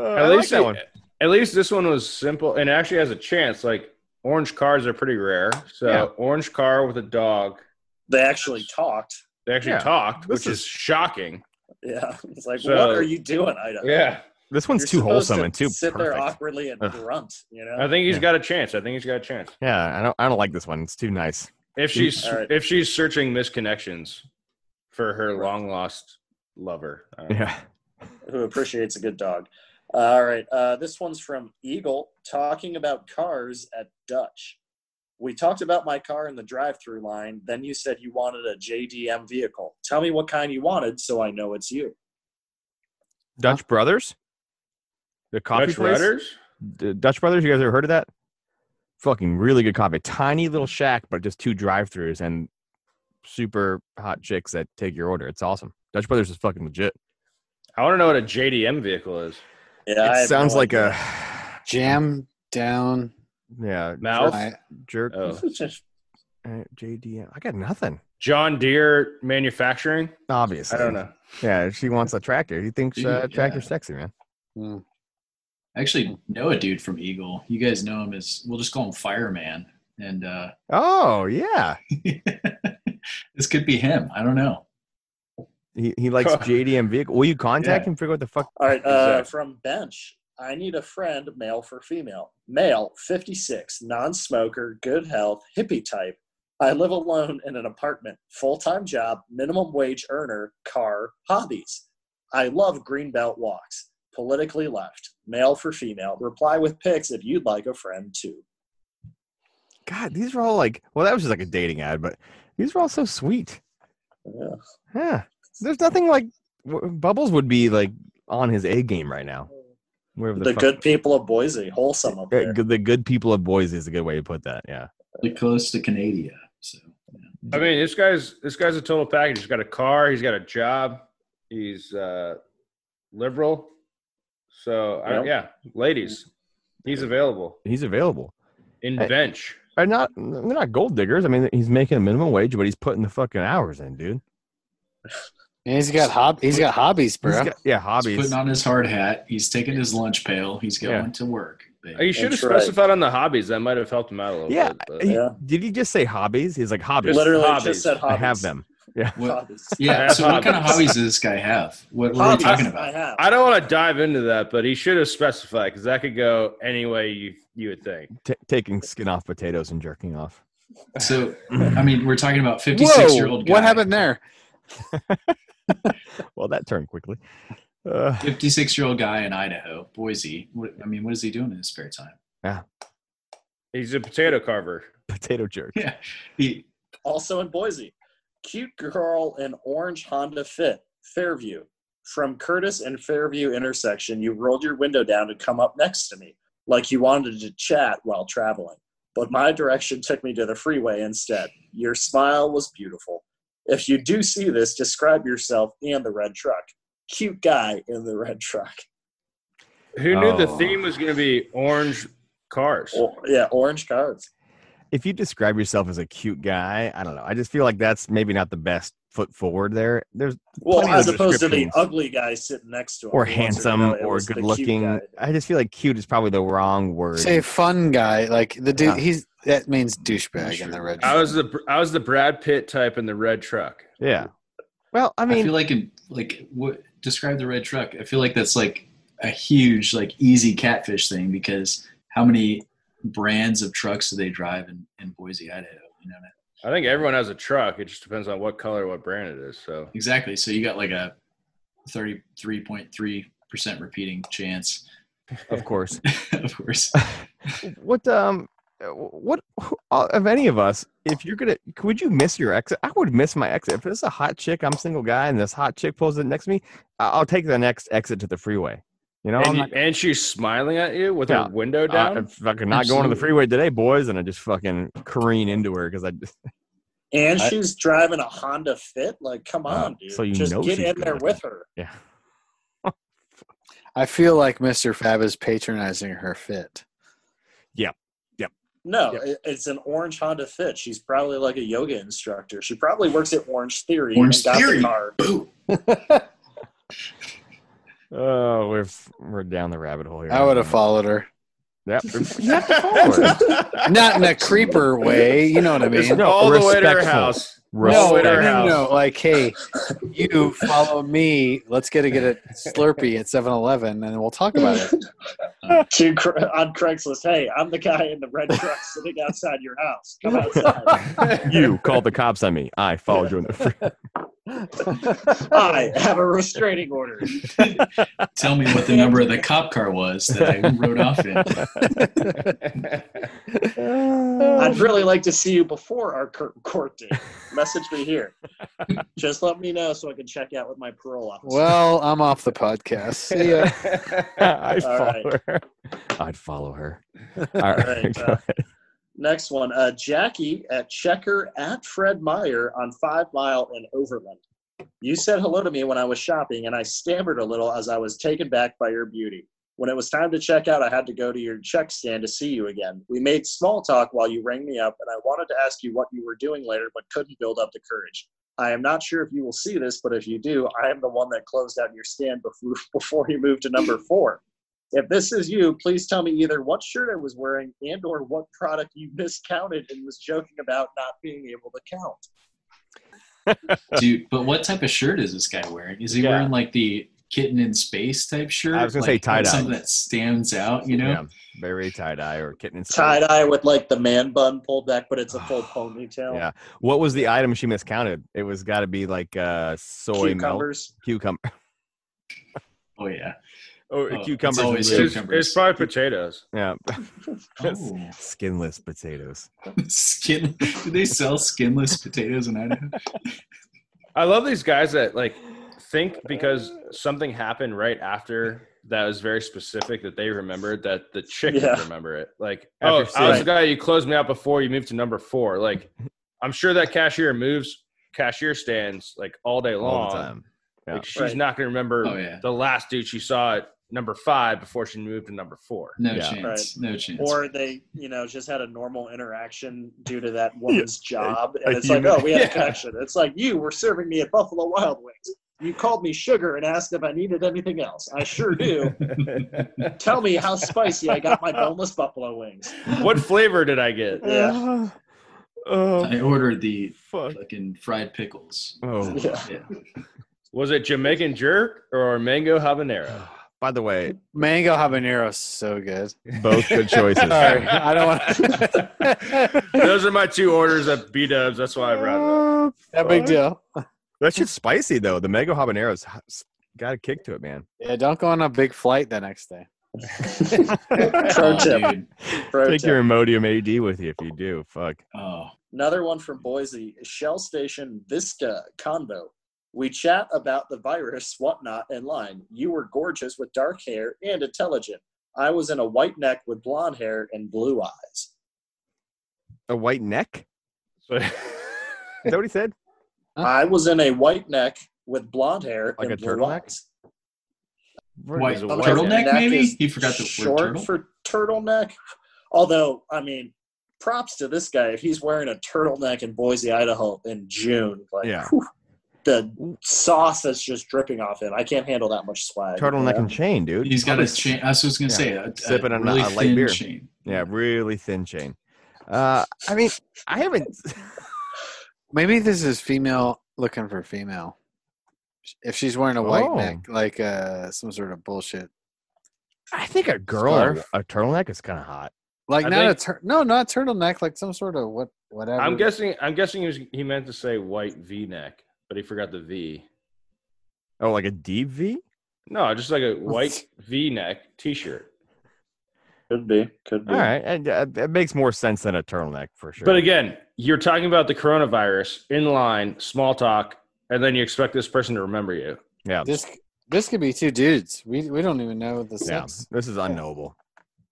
I At like least that one. At least this one was simple and it actually has a chance. Like orange cars are pretty rare. So Yeah. orange car with a dog. they actually talked. They actually Yeah. talked, This which is, is- shocking. Yeah, <laughs> it's like, So- what are you doing, Idaho? Yeah. This one's You're too wholesome to and too sit there awkwardly and Ugh. grunt. You know, I think he's Yeah. got a chance. I think he's got a chance. Yeah, I don't. I don't like this one. It's too nice. If she's All right. if she's searching misconnections for her long lost lover. I don't know. Yeah. who appreciates a good dog. All right, uh, this one's from Eagle talking about cars at Dutch. We talked about my car in the drive-through line. Then you said you wanted a JDM vehicle. Tell me what kind you wanted, so I know it's you. Dutch Brothers. The coffee Dutch place. Riders? D- Dutch Brothers. You guys ever heard of that? Fucking really good coffee. Tiny little shack, but just two drive-throughs and super hot chicks that take your order. It's awesome. Dutch Brothers is fucking legit. I want to know what a JDM vehicle is. Yeah, it have sounds no like idea. a Jam down. yeah Mouth? I, jerk. Oh. Uh, JDM. I got nothing. John Deere Manufacturing? Obviously, I don't know. Yeah, she wants a tractor. He thinks uh, tractor's yeah. sexy, man. hmm. I actually know a dude from Eagle. You guys know him as we'll just call him Fireman. And uh, Oh yeah, <laughs> this could be him. I don't know. He he likes <laughs> JDM vehicle. Will you contact Yeah. him? Figure out what the fuck. All right, uh, from Bench. I need a friend, male for female. Male, 56, non smoker, good health, hippie type. I live alone in an apartment, full time job, minimum wage earner, car, hobbies. I love greenbelt walks. Politically left, male for female. Reply with pics if you'd like a friend too. God, these are all like. Well, that was just like a dating ad, but these are all so sweet. Yeah. Yeah, there's nothing like w- Bubbles would be like on his A game right now. Wherever the, The fuck- good people of Boise, wholesome up there. good- the good people of Boise is a good way to put that. Yeah. Really close to Canada. So I mean, this guy's this guy's a total package. He's got a car. He's got a job. He's uh, liberal. So I, yeah, ladies, he's available He's available. in Hey. bench. They're not they're not gold diggers. I mean, he's making a minimum wage, but he's putting the fucking hours in, dude. <laughs> And he's got hob- he's got hobbies, He's bro. got- yeah, he's hobbies. putting on his hard hat. He's taking his lunch pail. He's going Yeah. to work. baby. Oh, you should have That's right. specified on the hobbies. That might have helped him out a little yeah, bit. but- he- Yeah. Did he just say hobbies? He's like hobbies. Literally hobbies. just said I hobbies. have them. Yeah. What- yeah. So what kind of hobbies. hobbies does this guy have? What, what are we Hobbies talking I about? have. I don't want to dive into that, but he should have specified because that could go any way you you would think. T- taking skin off potatoes and jerking off. So I mean, we're talking about 56 year old guy. What happened there? <laughs> <laughs> Well, that turned quickly. Uh, 56 year old guy in Idaho, Boise. What, I mean, what is he doing in his spare time? Yeah, he's a potato carver. potato jerk. Yeah, he Also in Boise. Cute girl in orange Honda Fit, Fairview. From Curtis and Fairview intersection, you rolled your window down to come up next to me, like you wanted to chat while traveling. But my direction took me to the freeway instead. Your smile was beautiful. If you do see this, describe yourself and the red truck. Cute guy in the red truck. Who knew the Oh. theme was going to be orange cars? Or, yeah, orange cars. If you describe yourself as a cute guy, I don't know. I just feel like that's maybe not the best foot forward there. There's Well, as opposed to the ugly guy sitting next to him. or The ones that, you handsome know, it or good looking. I just feel like cute is probably the wrong word. Say fun guy, like the dude. Yeah. He's that means douchebag in the red. Truck. I was the I was the Brad Pitt type in the red truck. yeah. Well, I mean, I, mean, feel like in like what describe the red truck. I feel like that's like a huge like easy catfish thing because how many brands of trucks do they drive in, in Boise, Idaho? You know what I mean? I think everyone has a truck. It just depends on what color, what brand it is. So Exactly. So you got like a thirty three point three percent repeating chance, of course. <laughs> of course. <laughs> what um what uh, of any of us if you're gonna would you miss your exit i would miss my exit if it's a hot chick i'm single guy and this hot chick pulls it next to me I- i'll take the next exit to the freeway you know and, you- not and she's smiling at you with Yeah. her window uh, down. I'm fucking not going to the freeway today boys and i just fucking careen into her because i just <laughs> And I- she's driving a Honda Fit. Like, come Uh, on, dude. so you Just know get in there with her. yeah <laughs> I feel like Mr. Fab is patronizing her fit. No, Yep. it's an orange Honda Fit. She's probably like a yoga instructor. She probably works at Orange Theory. Orange and got Theory. The car. Boom. <laughs> oh we're we're down the rabbit hole here I would have followed her, yep. <laughs> you have to follow her. not in a creeper way. You know what I It's mean? No, all the way to her house. No, All the way to no, no, no. Like, hey, you follow me. Let's get a get a Slurpee at 7-Eleven, and we'll talk about it. <laughs> to, on Craigslist. Hey, I'm the guy in the red truck sitting outside your house. Come outside. <laughs> you called the cops on me i followed you in the free- <laughs> I have a restraining order. <laughs> Tell me what the number of the cop car was that I rode off in. <laughs> I'd really like to see you before our court date. Message me here. Just let me know so I can check out with my parole officer. well, I'm off the podcast. See ya. i'd All follow her i'd follow her all right, right, uh, ahead. Next one, uh, Jackie at Checker at Fred Meyer on Five Mile in Overland. You said hello to me when I was shopping, and I stammered a little as I was taken back by your beauty. When it was time to check out, I had to go to your check stand to see you again. We made small talk while you rang me up, and I wanted to ask you what you were doing later, but couldn't build up the courage. I am not sure if you will see this, but if you do, I am the one that closed out your stand before, <laughs> before you moved to number four. If this is you, please tell me either what shirt I was wearing and or what product you miscounted and was joking about not being able to count. <laughs> Dude, but what type of shirt is this guy wearing? Is he Yeah. wearing like the kitten in space type shirt. I was gonna say tie-dye. Something that stands out, you know? Yeah, very tie dye or kitten in space. Tie dye with like the man bun pulled back, but it's a full <sighs> ponytail. Yeah. What was the item she miscounted? It was got to be like uh, soy milk, Cucumbers. cucumber, <laughs> Oh yeah. Oh, Oh, it's cucumbers. and always blue. It's, it's probably potatoes. yeah, <laughs> Oh. skinless potatoes. Skin. Do they sell skinless potatoes in Idaho? I love these guys that like think because something happened right after that was very specific that they remembered that the chick Yeah. remember it. Like, oh, After oh, I was seeing- the guy you closed me out before you moved to number four. Like, I'm sure that cashier moves cashier stands like all day long. all the time. Yeah. Like, she's Right. not going to remember Oh, yeah. the last dude she saw at number five before she moved to number four. No Yeah. chance. No chance. Or they, you know, just had a normal interaction due to that <laughs> woman's job, a and it's like, human- oh, we had Yeah. a connection. It's like you were serving me at Buffalo Wild Wings. You called me sugar and asked if I needed anything else. I sure do. <laughs> Tell me how spicy I got my boneless buffalo wings. what flavor did I get? Yeah. Oh, I um, ordered the fuck. fucking fried pickles. Oh. Yeah. Yeah. Was it Jamaican jerk or mango habanero? <sighs> <laughs> By the way, Mango habanero is so good. both good choices. <laughs> Sorry, I don't want. <laughs> Those are my two orders at B Dubs. That's why I brought it. that big deal. That shit's spicy though. The mango habanero's h- got a kick to it, man. Yeah, don't go on a big flight the next day. <laughs> Pro Oh, tip. Pro Take tip. your Imodium AD with you if you do. Fuck. Oh. Another one from Boise, Shell Station Vista Convo. We chat about the virus, whatnot, in line. You were gorgeous with dark hair and intelligent. I was in a white neck with blonde hair and blue eyes. A white neck? <laughs> Is that what he said? I was in a white neck with blonde hair Like and a blue turtleneck? eyes. White a Sometimes turtleneck, neck maybe? He forgot the word turtle. for turtleneck. Although, I mean, props to this guy if he's wearing a turtleneck in Boise, Idaho in June. Like, Yeah. whew, the sauce that's just dripping off him. I can't handle that much swag. Turtleneck Yeah. and chain, dude. He's got Probably a chain. I was just gonna Yeah. say a, Sipping a on a- really a light thin beer. chain. Yeah, really thin chain. Uh, I mean, I haven't. <laughs> Maybe this is female looking for female. If she's wearing a white Oh. neck, like uh, some sort of bullshit. I think a girl Scarf? a turtleneck is kind of hot. Like I not think- a tur- no, not turtleneck. Like some sort of what whatever. I'm guessing. I'm guessing he was. He meant to say white V neck, but he forgot the V. Oh, like a deep V? No, just like a <laughs> white V neck T-shirt. Could be. Could be. All right, and, uh, it makes more sense than a turtleneck for sure. But again, you're talking about the coronavirus in line, small talk, and then you expect this person to remember you. yeah, This this could be two dudes. We we don't even know the yeah, sex. this is unknowable.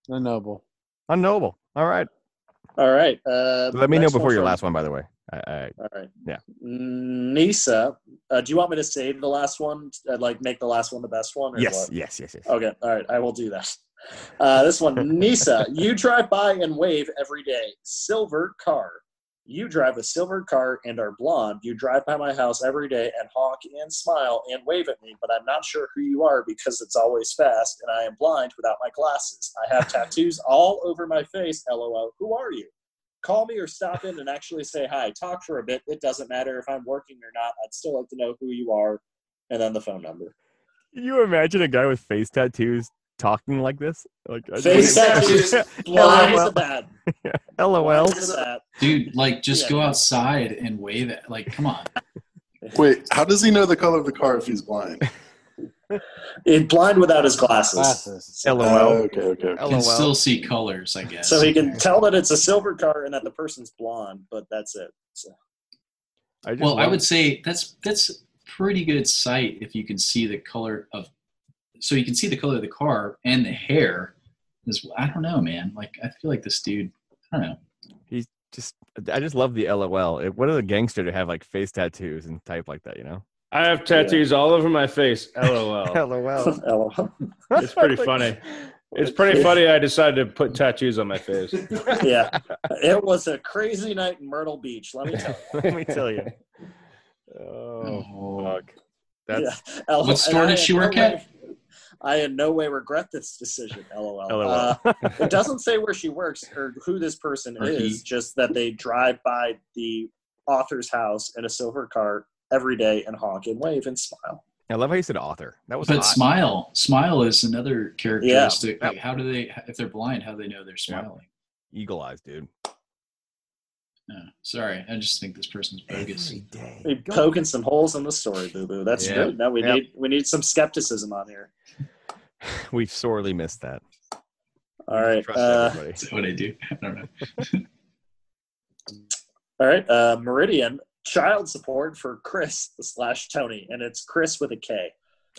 Unknowable. Unknowable. All right. All right. Uh, Let me know next one before your from- last one, by the way. I, I, All right. Yeah. Nisa, uh, do you want me to save the last one? Uh, like make the last one the best one? Or yes, what? yes, yes, yes. Okay. All right. I will do that. Uh, this one, Nisa, <laughs> you drive by and wave every day. Silver car. You drive a silver car and are blonde. You drive by my house every day and honk and smile and wave at me, but I'm not sure who you are because it's always fast and I am blind without my glasses. I have tattoos all over my face. LOL. Who are you? Call me or stop in and actually say hi. Talk for a bit. It doesn't matter if I'm working or not. I'd still like to know who you are and then the phone number. Can you imagine a guy with face tattoos talking like this? Like Face tattoos, <laughs> blind as a. LOL. Blind as a bat. Dude, like just Yeah. go outside and wave it. Like, come on. <laughs> Wait, how does he know the color of the car if he's blind? <laughs> He's blind without his glasses. Glasses. Uh, oh, LOL. okay, okay. okay. Can still see colors, I guess. So he can tell that it's a silver car and that the person's blonde, but that's it. So, I just Well, I would say that's that's pretty good sight if you can see the color of. So you can see the color of the car and the hair. Is I don't know, man. Like I feel like this dude. I don't know. He's just I just love the LOL. It, what a gangster to have like face tattoos and type like that, you know? I have tattoos all over my face. <laughs> LOL. LOL. LOL. <laughs> it's pretty funny. It's pretty funny. I decided to put tattoos on my face. <laughs> yeah, it was a crazy night in Myrtle Beach. Let me tell you. Let me tell you. Oh, Oh. fuck. That's yeah. What store And I did in she no work way- at? I in no way regret this decision. LOL. LOL. Uh, it doesn't say where she works or who this person Or is. he. Just that they drive by the author's house in a silver car every day and honk and wave and smile. I love how you said author. That was But hot. smile, smile is another characteristic. Like, how do they, if they're blind, how do they know they're Yeah. smiling? eagle eyes, dude. No, sorry, I just think this person's bogus. day. We're poking some holes in the story, Boo Boo. That's Yeah. good. Now we Yep. need we need some skepticism on here. <laughs> We've sorely missed that. All right. Uh, that's what I do. <laughs> I don't know. <laughs> All right, Uh, Meridian child support for Chris slash Tony, and it's Chris with a K.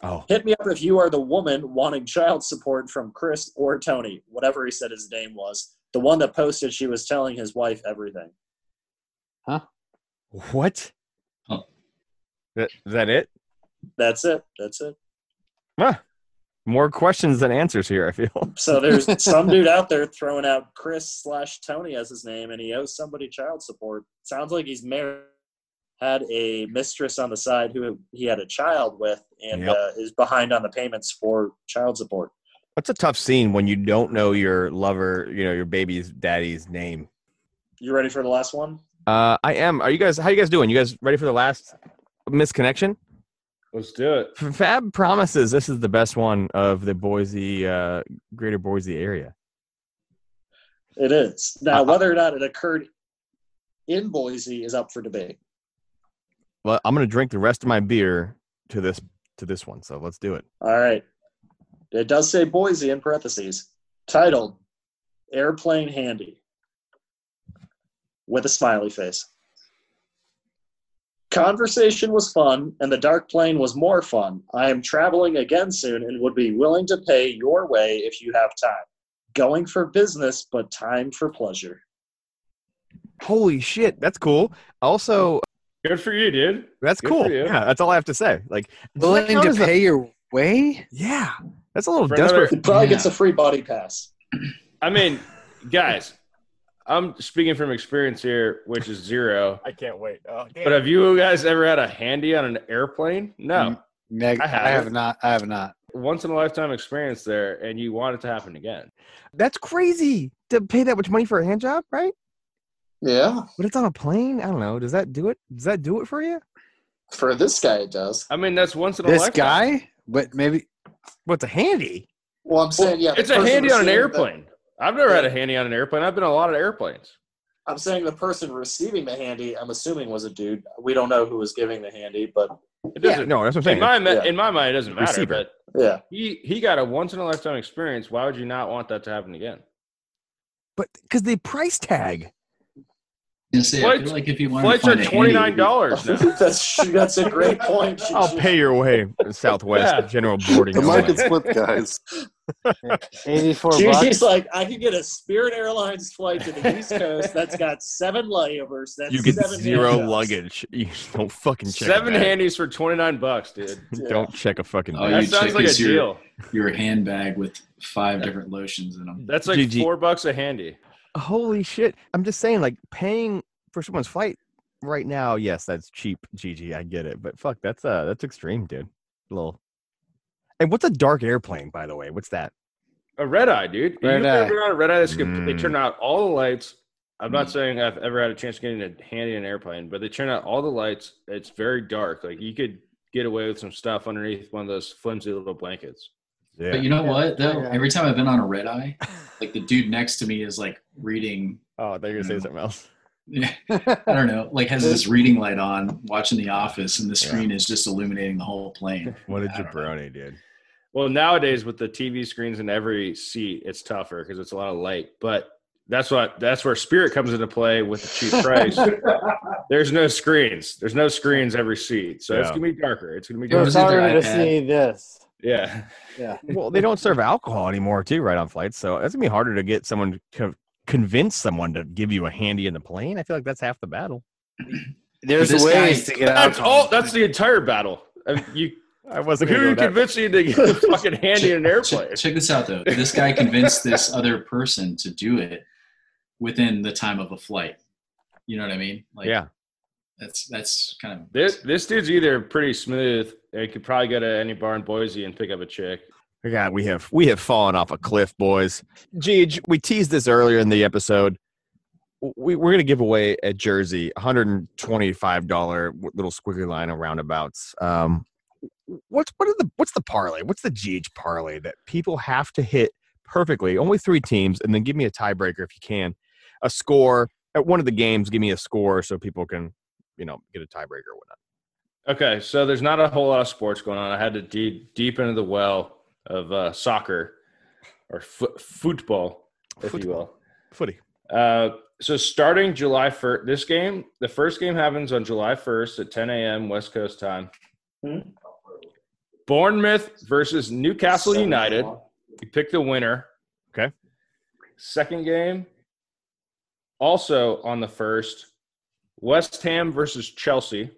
Oh, Hit me up if you are the woman wanting child support from Chris or Tony, whatever he said his name was. The one that posted she was telling his wife everything. Huh? What? Oh. That, is that it? That's it. That's it. Ah, more questions than answers here. I feel. <laughs> So there's some dude out there throwing out Chris slash Tony as his name, and he owes somebody child support. Sounds like he's married, had a mistress on the side who he had a child with, and Yep. uh, is behind on the payments for child support. That's a tough scene when you don't know your lover, you know, your baby's daddy's name. You ready for the last one? Uh, I am. Are you guys? How you guys doing? You guys ready for the last misconnection? Let's do it. Fab promises this is the best one of the Boise, uh, greater Boise area. It is. Now, Uh, whether or not it occurred in Boise is up for debate. Well, I'm gonna drink the rest of my beer to this to this one. So let's do it. All right. It does say Boise in parentheses. Titled Airplane Handy with a smiley face. Conversation was fun, and the dark plane was more fun. I am traveling again soon and would be willing to pay your way if you have time. Going for business, but time for pleasure. Holy shit, that's cool. Also, Good for you, dude. that's Good cool. Yeah, that's all I have to say. Like, Willing to as a- pay your way? yeah, that's a little For desperate. another- probably Yeah. gets a free body pass. I mean, guys, I'm speaking from experience here, which is zero. I can't wait. Oh, But have you guys ever had a handy on an airplane? No. Neg- I I, have. have not. I have not. Once in a lifetime experience there, and you want it to happen again. that's crazy to pay that much money for a hand job, right? Yeah. But it's on a plane. I don't know. Does that do it? Does that do it for you? For this guy, it does. I mean, that's once in a lifetime. This lifetime. guy, but maybe What's a handy? Well, I'm saying, yeah. It's a handy on an receiving the- airplane. I've never had a handy on an airplane. I've been on a lot of airplanes. I'm saying the person receiving the handy, I'm assuming was a dude. We don't know who was giving the handy, but It doesn't. no, that's what I'm in saying. my Yeah. in my mind, it doesn't matter. Receiver. But yeah. he he got a once in a lifetime experience. Why would you not want that to happen again? But because the price tag. I say, I Flights- feel like if you want Flights to are find twenty nine dollars. <laughs> that's that's a great <laughs> point. <laughs> I'll pay your way, Southwest Yeah. General Boarding. The Airlines. market's flipped, guys. eighty-four She's like, I could get a Spirit Airlines flight to the East Coast that's got seven layovers. That's You get seven zero hand jobs. luggage. You don't fucking check. Seven a handies for twenty nine bucks, dude. Don't check a fucking. Oh, bag. That you sounds like a is your- deal. your handbag with five different lotions in them. That's like GG. four bucks a handy. Holy shit! I'm just saying, like paying for someone's flight right now. Yes, that's cheap, Gigi. I get it, but fuck, that's uh, that's extreme, dude. A little. And what's a dark airplane, by the way? What's that? A red eye, dude. Red You've never eye. been on a red eye. That's good. They Mm. turn out all the lights. I'm not Mm. saying I've ever had a chance of getting a handy in an airplane, but they turn out all the lights. It's very dark. Like you could get away with some stuff underneath one of those flimsy little blankets. Yeah. But you know Yeah. what though? Yeah. Every time I've been on a red eye, like the dude next to me is like reading. oh, they're gonna say No. something else. <laughs> I don't know, like has this reading light on, watching The Office, and the Yeah. screen is just illuminating the whole plane. What a I don't know. jabroni, dude. Well, nowadays with the TV screens in every seat, it's tougher because it's a lot of light. But that's what that's where Spirit comes into play with the cheap price. <laughs> There's no screens. There's no screens every seat, so it's gonna be darker. It's gonna be darker. was Was it their harder to see this. Yeah. Yeah. <laughs> Well, they don't serve alcohol anymore, too, right on flights. So it's gonna be harder to get someone to convince someone to give you a handy in the plane. I feel like that's half the battle. <clears throat> There's this ways to get That's out. all. That's the entire battle. I mean, you <laughs> I wasn't who gonna are you convincing to get a <laughs> fucking handy in an airplane? Check, check this out though. This guy convinced this other person to do it within the time of a flight. You know what I mean? Like, yeah. that's that's kind of This this dude's either pretty smooth. He could probably go to any bar in Boise and pick up a chick. God, we have we have fallen off a cliff, boys. Gigi, we teased this earlier in the episode. We, we're going to give away a jersey, $125 little squiggly line of roundabouts. Um, what's what are the what's the parlay? What's the GH parlay that people have to hit perfectly? Only three teams, and then give me a tiebreaker if you can, a score at one of the games. Give me a score so people can, you know, get a tiebreaker or whatnot. Okay, so there's not a whole lot of sports going on. I had to deep deep into the well of uh, soccer or fo- football, if you will. Footy. Uh, so starting July first, this game, the first game happens on July first at 10 a.m. West Coast time. Hmm. Bournemouth versus Newcastle Seven United. o'clock. You pick the winner. Okay. Second game, also on the first, West Ham versus Chelsea.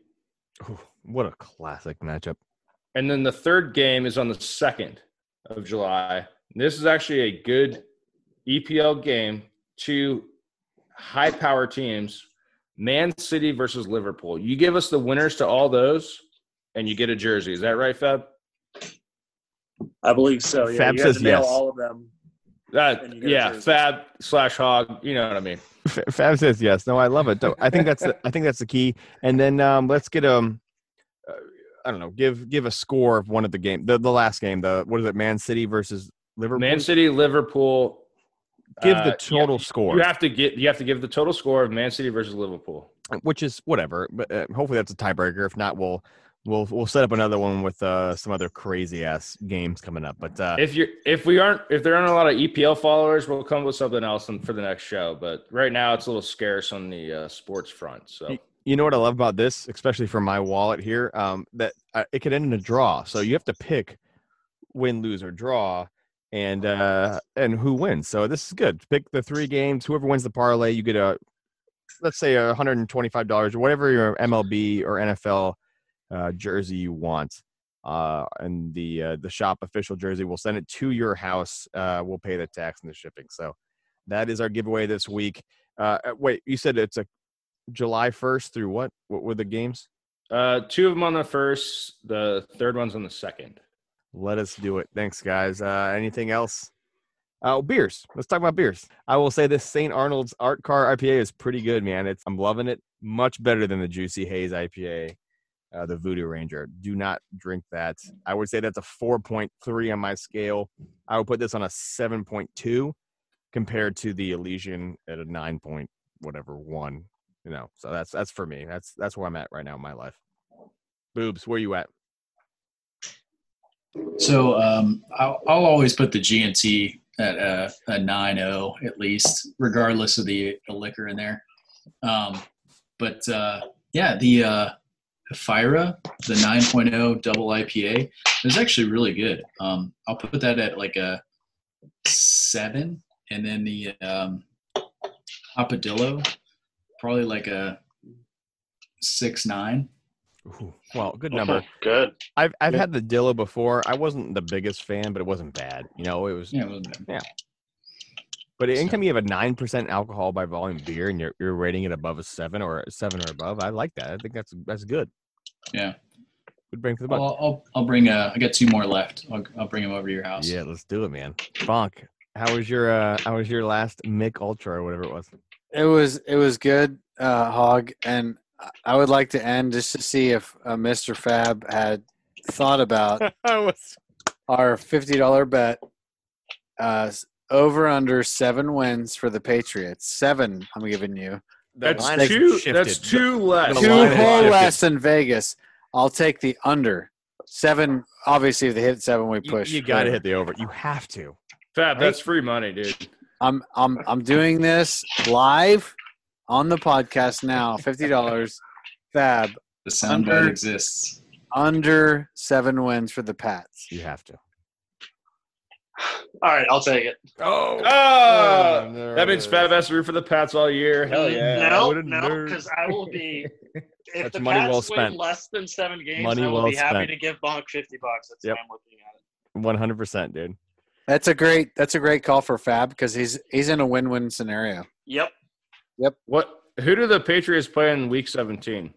Ooh, what a classic matchup. And then the third game is on the second of July. This is actually a good EPL game. Two high power teams, Man City versus Liverpool. You give us the winners to all those, and you get a jersey. Is that right, Fab? I believe so. Yeah, Fab you says to yes. all of them. That And you get a yeah. Fab slash Hog. You know what I mean. F- Fab says yes. No, I love it. I think that's the, I think that's the key. And then um, let's get um, uh, I don't know. Give give a score of one of the game. The the last game. The what is it? Man City versus Liverpool. Man City, Liverpool. Give uh, the total you- score, You have to get. You have to give the total score of Man City versus Liverpool. which is whatever. But uh, hopefully that's a tiebreaker. If not, we'll we'll we'll set up another one with uh, some other crazy ass games coming up. But uh, If you if we aren't if there aren't a lot of EPL followers, we'll come up with something else for the next show. But right now, it's a little scarce on the uh, sports front. So You know what I love about this, especially for my wallet here, um, that uh, it could end in a draw. So you have to pick win, lose, or draw, and uh, and who wins. So this is good. Pick the three games. Whoever wins the parlay, you get a let's say a hundred and twenty five dollars or whatever your MLB or NFL uh, jersey you want. Uh, and the uh, the shop official jersey, we'll send it to your house. Uh, we'll pay the tax and the shipping. So that is our giveaway this week. Uh, uh, wait, you said it's a July 1st through what? What were the games? uh, two of them on the first, the third one's on the second. Let us do it. Thanks, guys. Uh, anything else? Oh, beers. Let's talk about beers. I will say this St. Arnold's Art Car IPA is pretty good, man. It's I'm loving it. Much better than the Juicy Haze IPA, uh, the Voodoo Ranger. Do not drink that. I would say that's a 4.3 on my scale. I would put this on a 7.2 compared to the Elysian at a 9 point whatever one. You know, so that's that's for me. That's that's where I'm at right now in my life. Boobs, where you at? So um, I'll, I'll always put the GNT at a, a 9.0 at least, regardless of the, the liquor in there. Um, but uh, yeah, the uh, Ephyra, the 9.0 double IPA, is actually really good. Um, I'll put that at like a seven, and then the um, Hopadillo, probably like a six nine. Ooh, well, good number. Good. I've I've Yeah. had the Dilla before. I wasn't the biggest fan, but it wasn't bad. You know, it was. Yeah, it wasn't bad. Yeah. But anytime you have a nine percent alcohol by volume beer and you're you're rating it above a seven or a seven or above, I like that. I think that's that's good. Yeah. Good bring for the buck. I'll, I'll I'll bring uh I got two more left. I'll I'll bring them over to your house. yeah, let's do it, man. Funk. How was your uh How was your last Mich Ultra or whatever it was? It was it was good, uh, Hog, and I- I would like to end just to see if uh, Mr. Fab had thought about <laughs> was our fifty dollar bet. Uh, over under seven wins for the Patriots. Seven, I'm giving you. That's line two. shifted. That's two less. The Two line has whole shifted. less than Vegas. I'll take the under. Seven. Obviously, if they hit seven, we push. you got to hit the over. You have to. Fab, that's free money, dude. I'm I'm I'm doing this live on the podcast now. Fifty dollars. Fab The sound Under- exists. under seven wins for the Pats. You have to. <sighs> All right, I'll take it. Oh, ah! Oh, that means Fab has to root for the Pats all year. Hell yeah. No, what no, because I will be. <laughs> If That's the money Pats well win spent. less than seven games, Money I will well be happy spent. to give Bonk fifty bucks. That's Yep. how I'm looking at it. one hundred percent, dude. That's a great that's a great call for Fab because he's he's in a win win scenario. Yep. Yep. What? Who do the Patriots play in Week 17?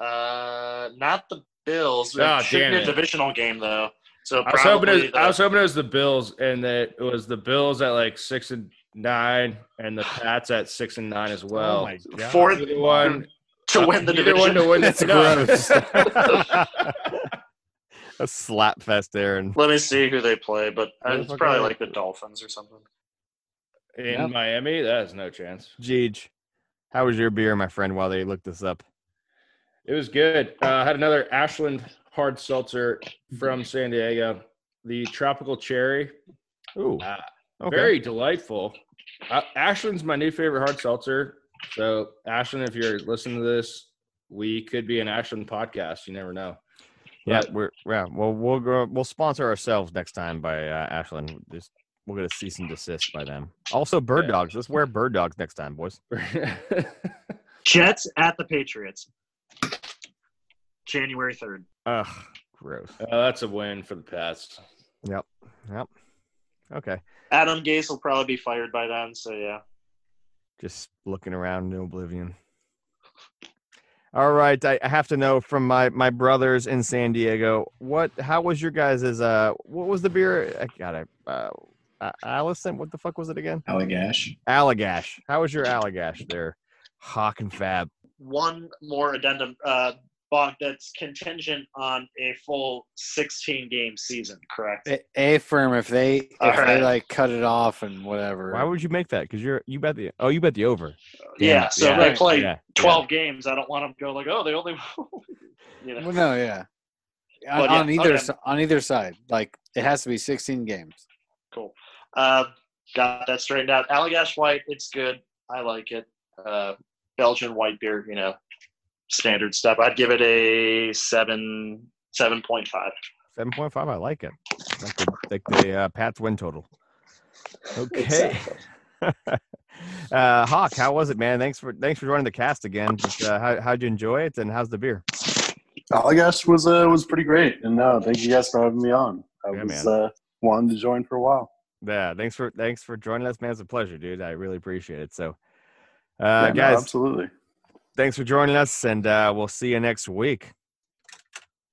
Uh, not the Bills. It Ah, should damn be a divisional game though. So I was hoping it was, the, I was hoping it was the Bills, and that it was the Bills at like six and nine, and the Pats at six and nine as well. oh my god. fourth one to win the division. one to win. <laughs> That's no. gross. <laughs> a slap fest there, and Let me see who they play, but uh, it's probably like the Dolphins or something. In Yep. Miami, that has no chance. Jeej, how was your beer, my friend? While they looked this up, It was good. Uh, I had another Ashland hard seltzer from San Diego, the tropical cherry. ooh, Uh, okay. Very delightful. Uh, Ashland's my new favorite hard seltzer. So, Ashland, if you're listening to this, we could be an Ashland podcast. You never know. Yeah, But- we're yeah. Well, we'll go. We'll sponsor ourselves next time by uh, Ashland. Just we'll get a cease and desist by them. Also, bird Yeah. dogs. Let's wear bird dogs next time, boys. <laughs> Jets at the Patriots. January 3rd. Ugh, gross. Uh, that's a win for the Pats. Yep. Yep. Okay. Adam Gase will probably be fired by then, so yeah. Just looking around in oblivion. All right, I, I have to know from my my brothers in San Diego. What? How was your guys' uh? What was the beer? I got it. Uh, uh, Allison, what the fuck was it again? Allagash. Allagash. How was your Allagash there? Hawk and Fab. One more addendum. Uh, Bog, that's contingent on a full 16 game season, correct? A, a firm if they if All they right. like cut it off and whatever. Why would you make that? Because you're you bet the oh you bet the over. yeah, so yeah, they play yeah, 12 games. I don't want them to go like, oh, they only. <laughs> you know. Well, no, yeah. On, yeah, on either okay. si- on either side, like it has to be 16 games. Cool. Uh, got that straightened out. Allagash White, it's good. I like it. Uh, Belgian white beer, you know, standard stuff. I'd give it a seven, seven point five. Seven point five. I like it. Like the like the uh, Pats win total. Okay. <laughs> uh, Hawk, how was it, man? Thanks for thanks for joining the cast again. Just, uh, how how'd you enjoy it, and how's the beer? Allagash was uh, was pretty great, and no, thank you guys for having me on. I Yeah, was man. uh, wanting to join for a while. Yeah, thanks for thanks for joining us, man. It's a pleasure, dude. I really appreciate it. So, uh, Yeah, no, guys, absolutely. Thanks for joining us, and uh, we'll see you next week.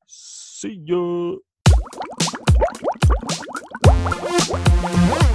See ya. You.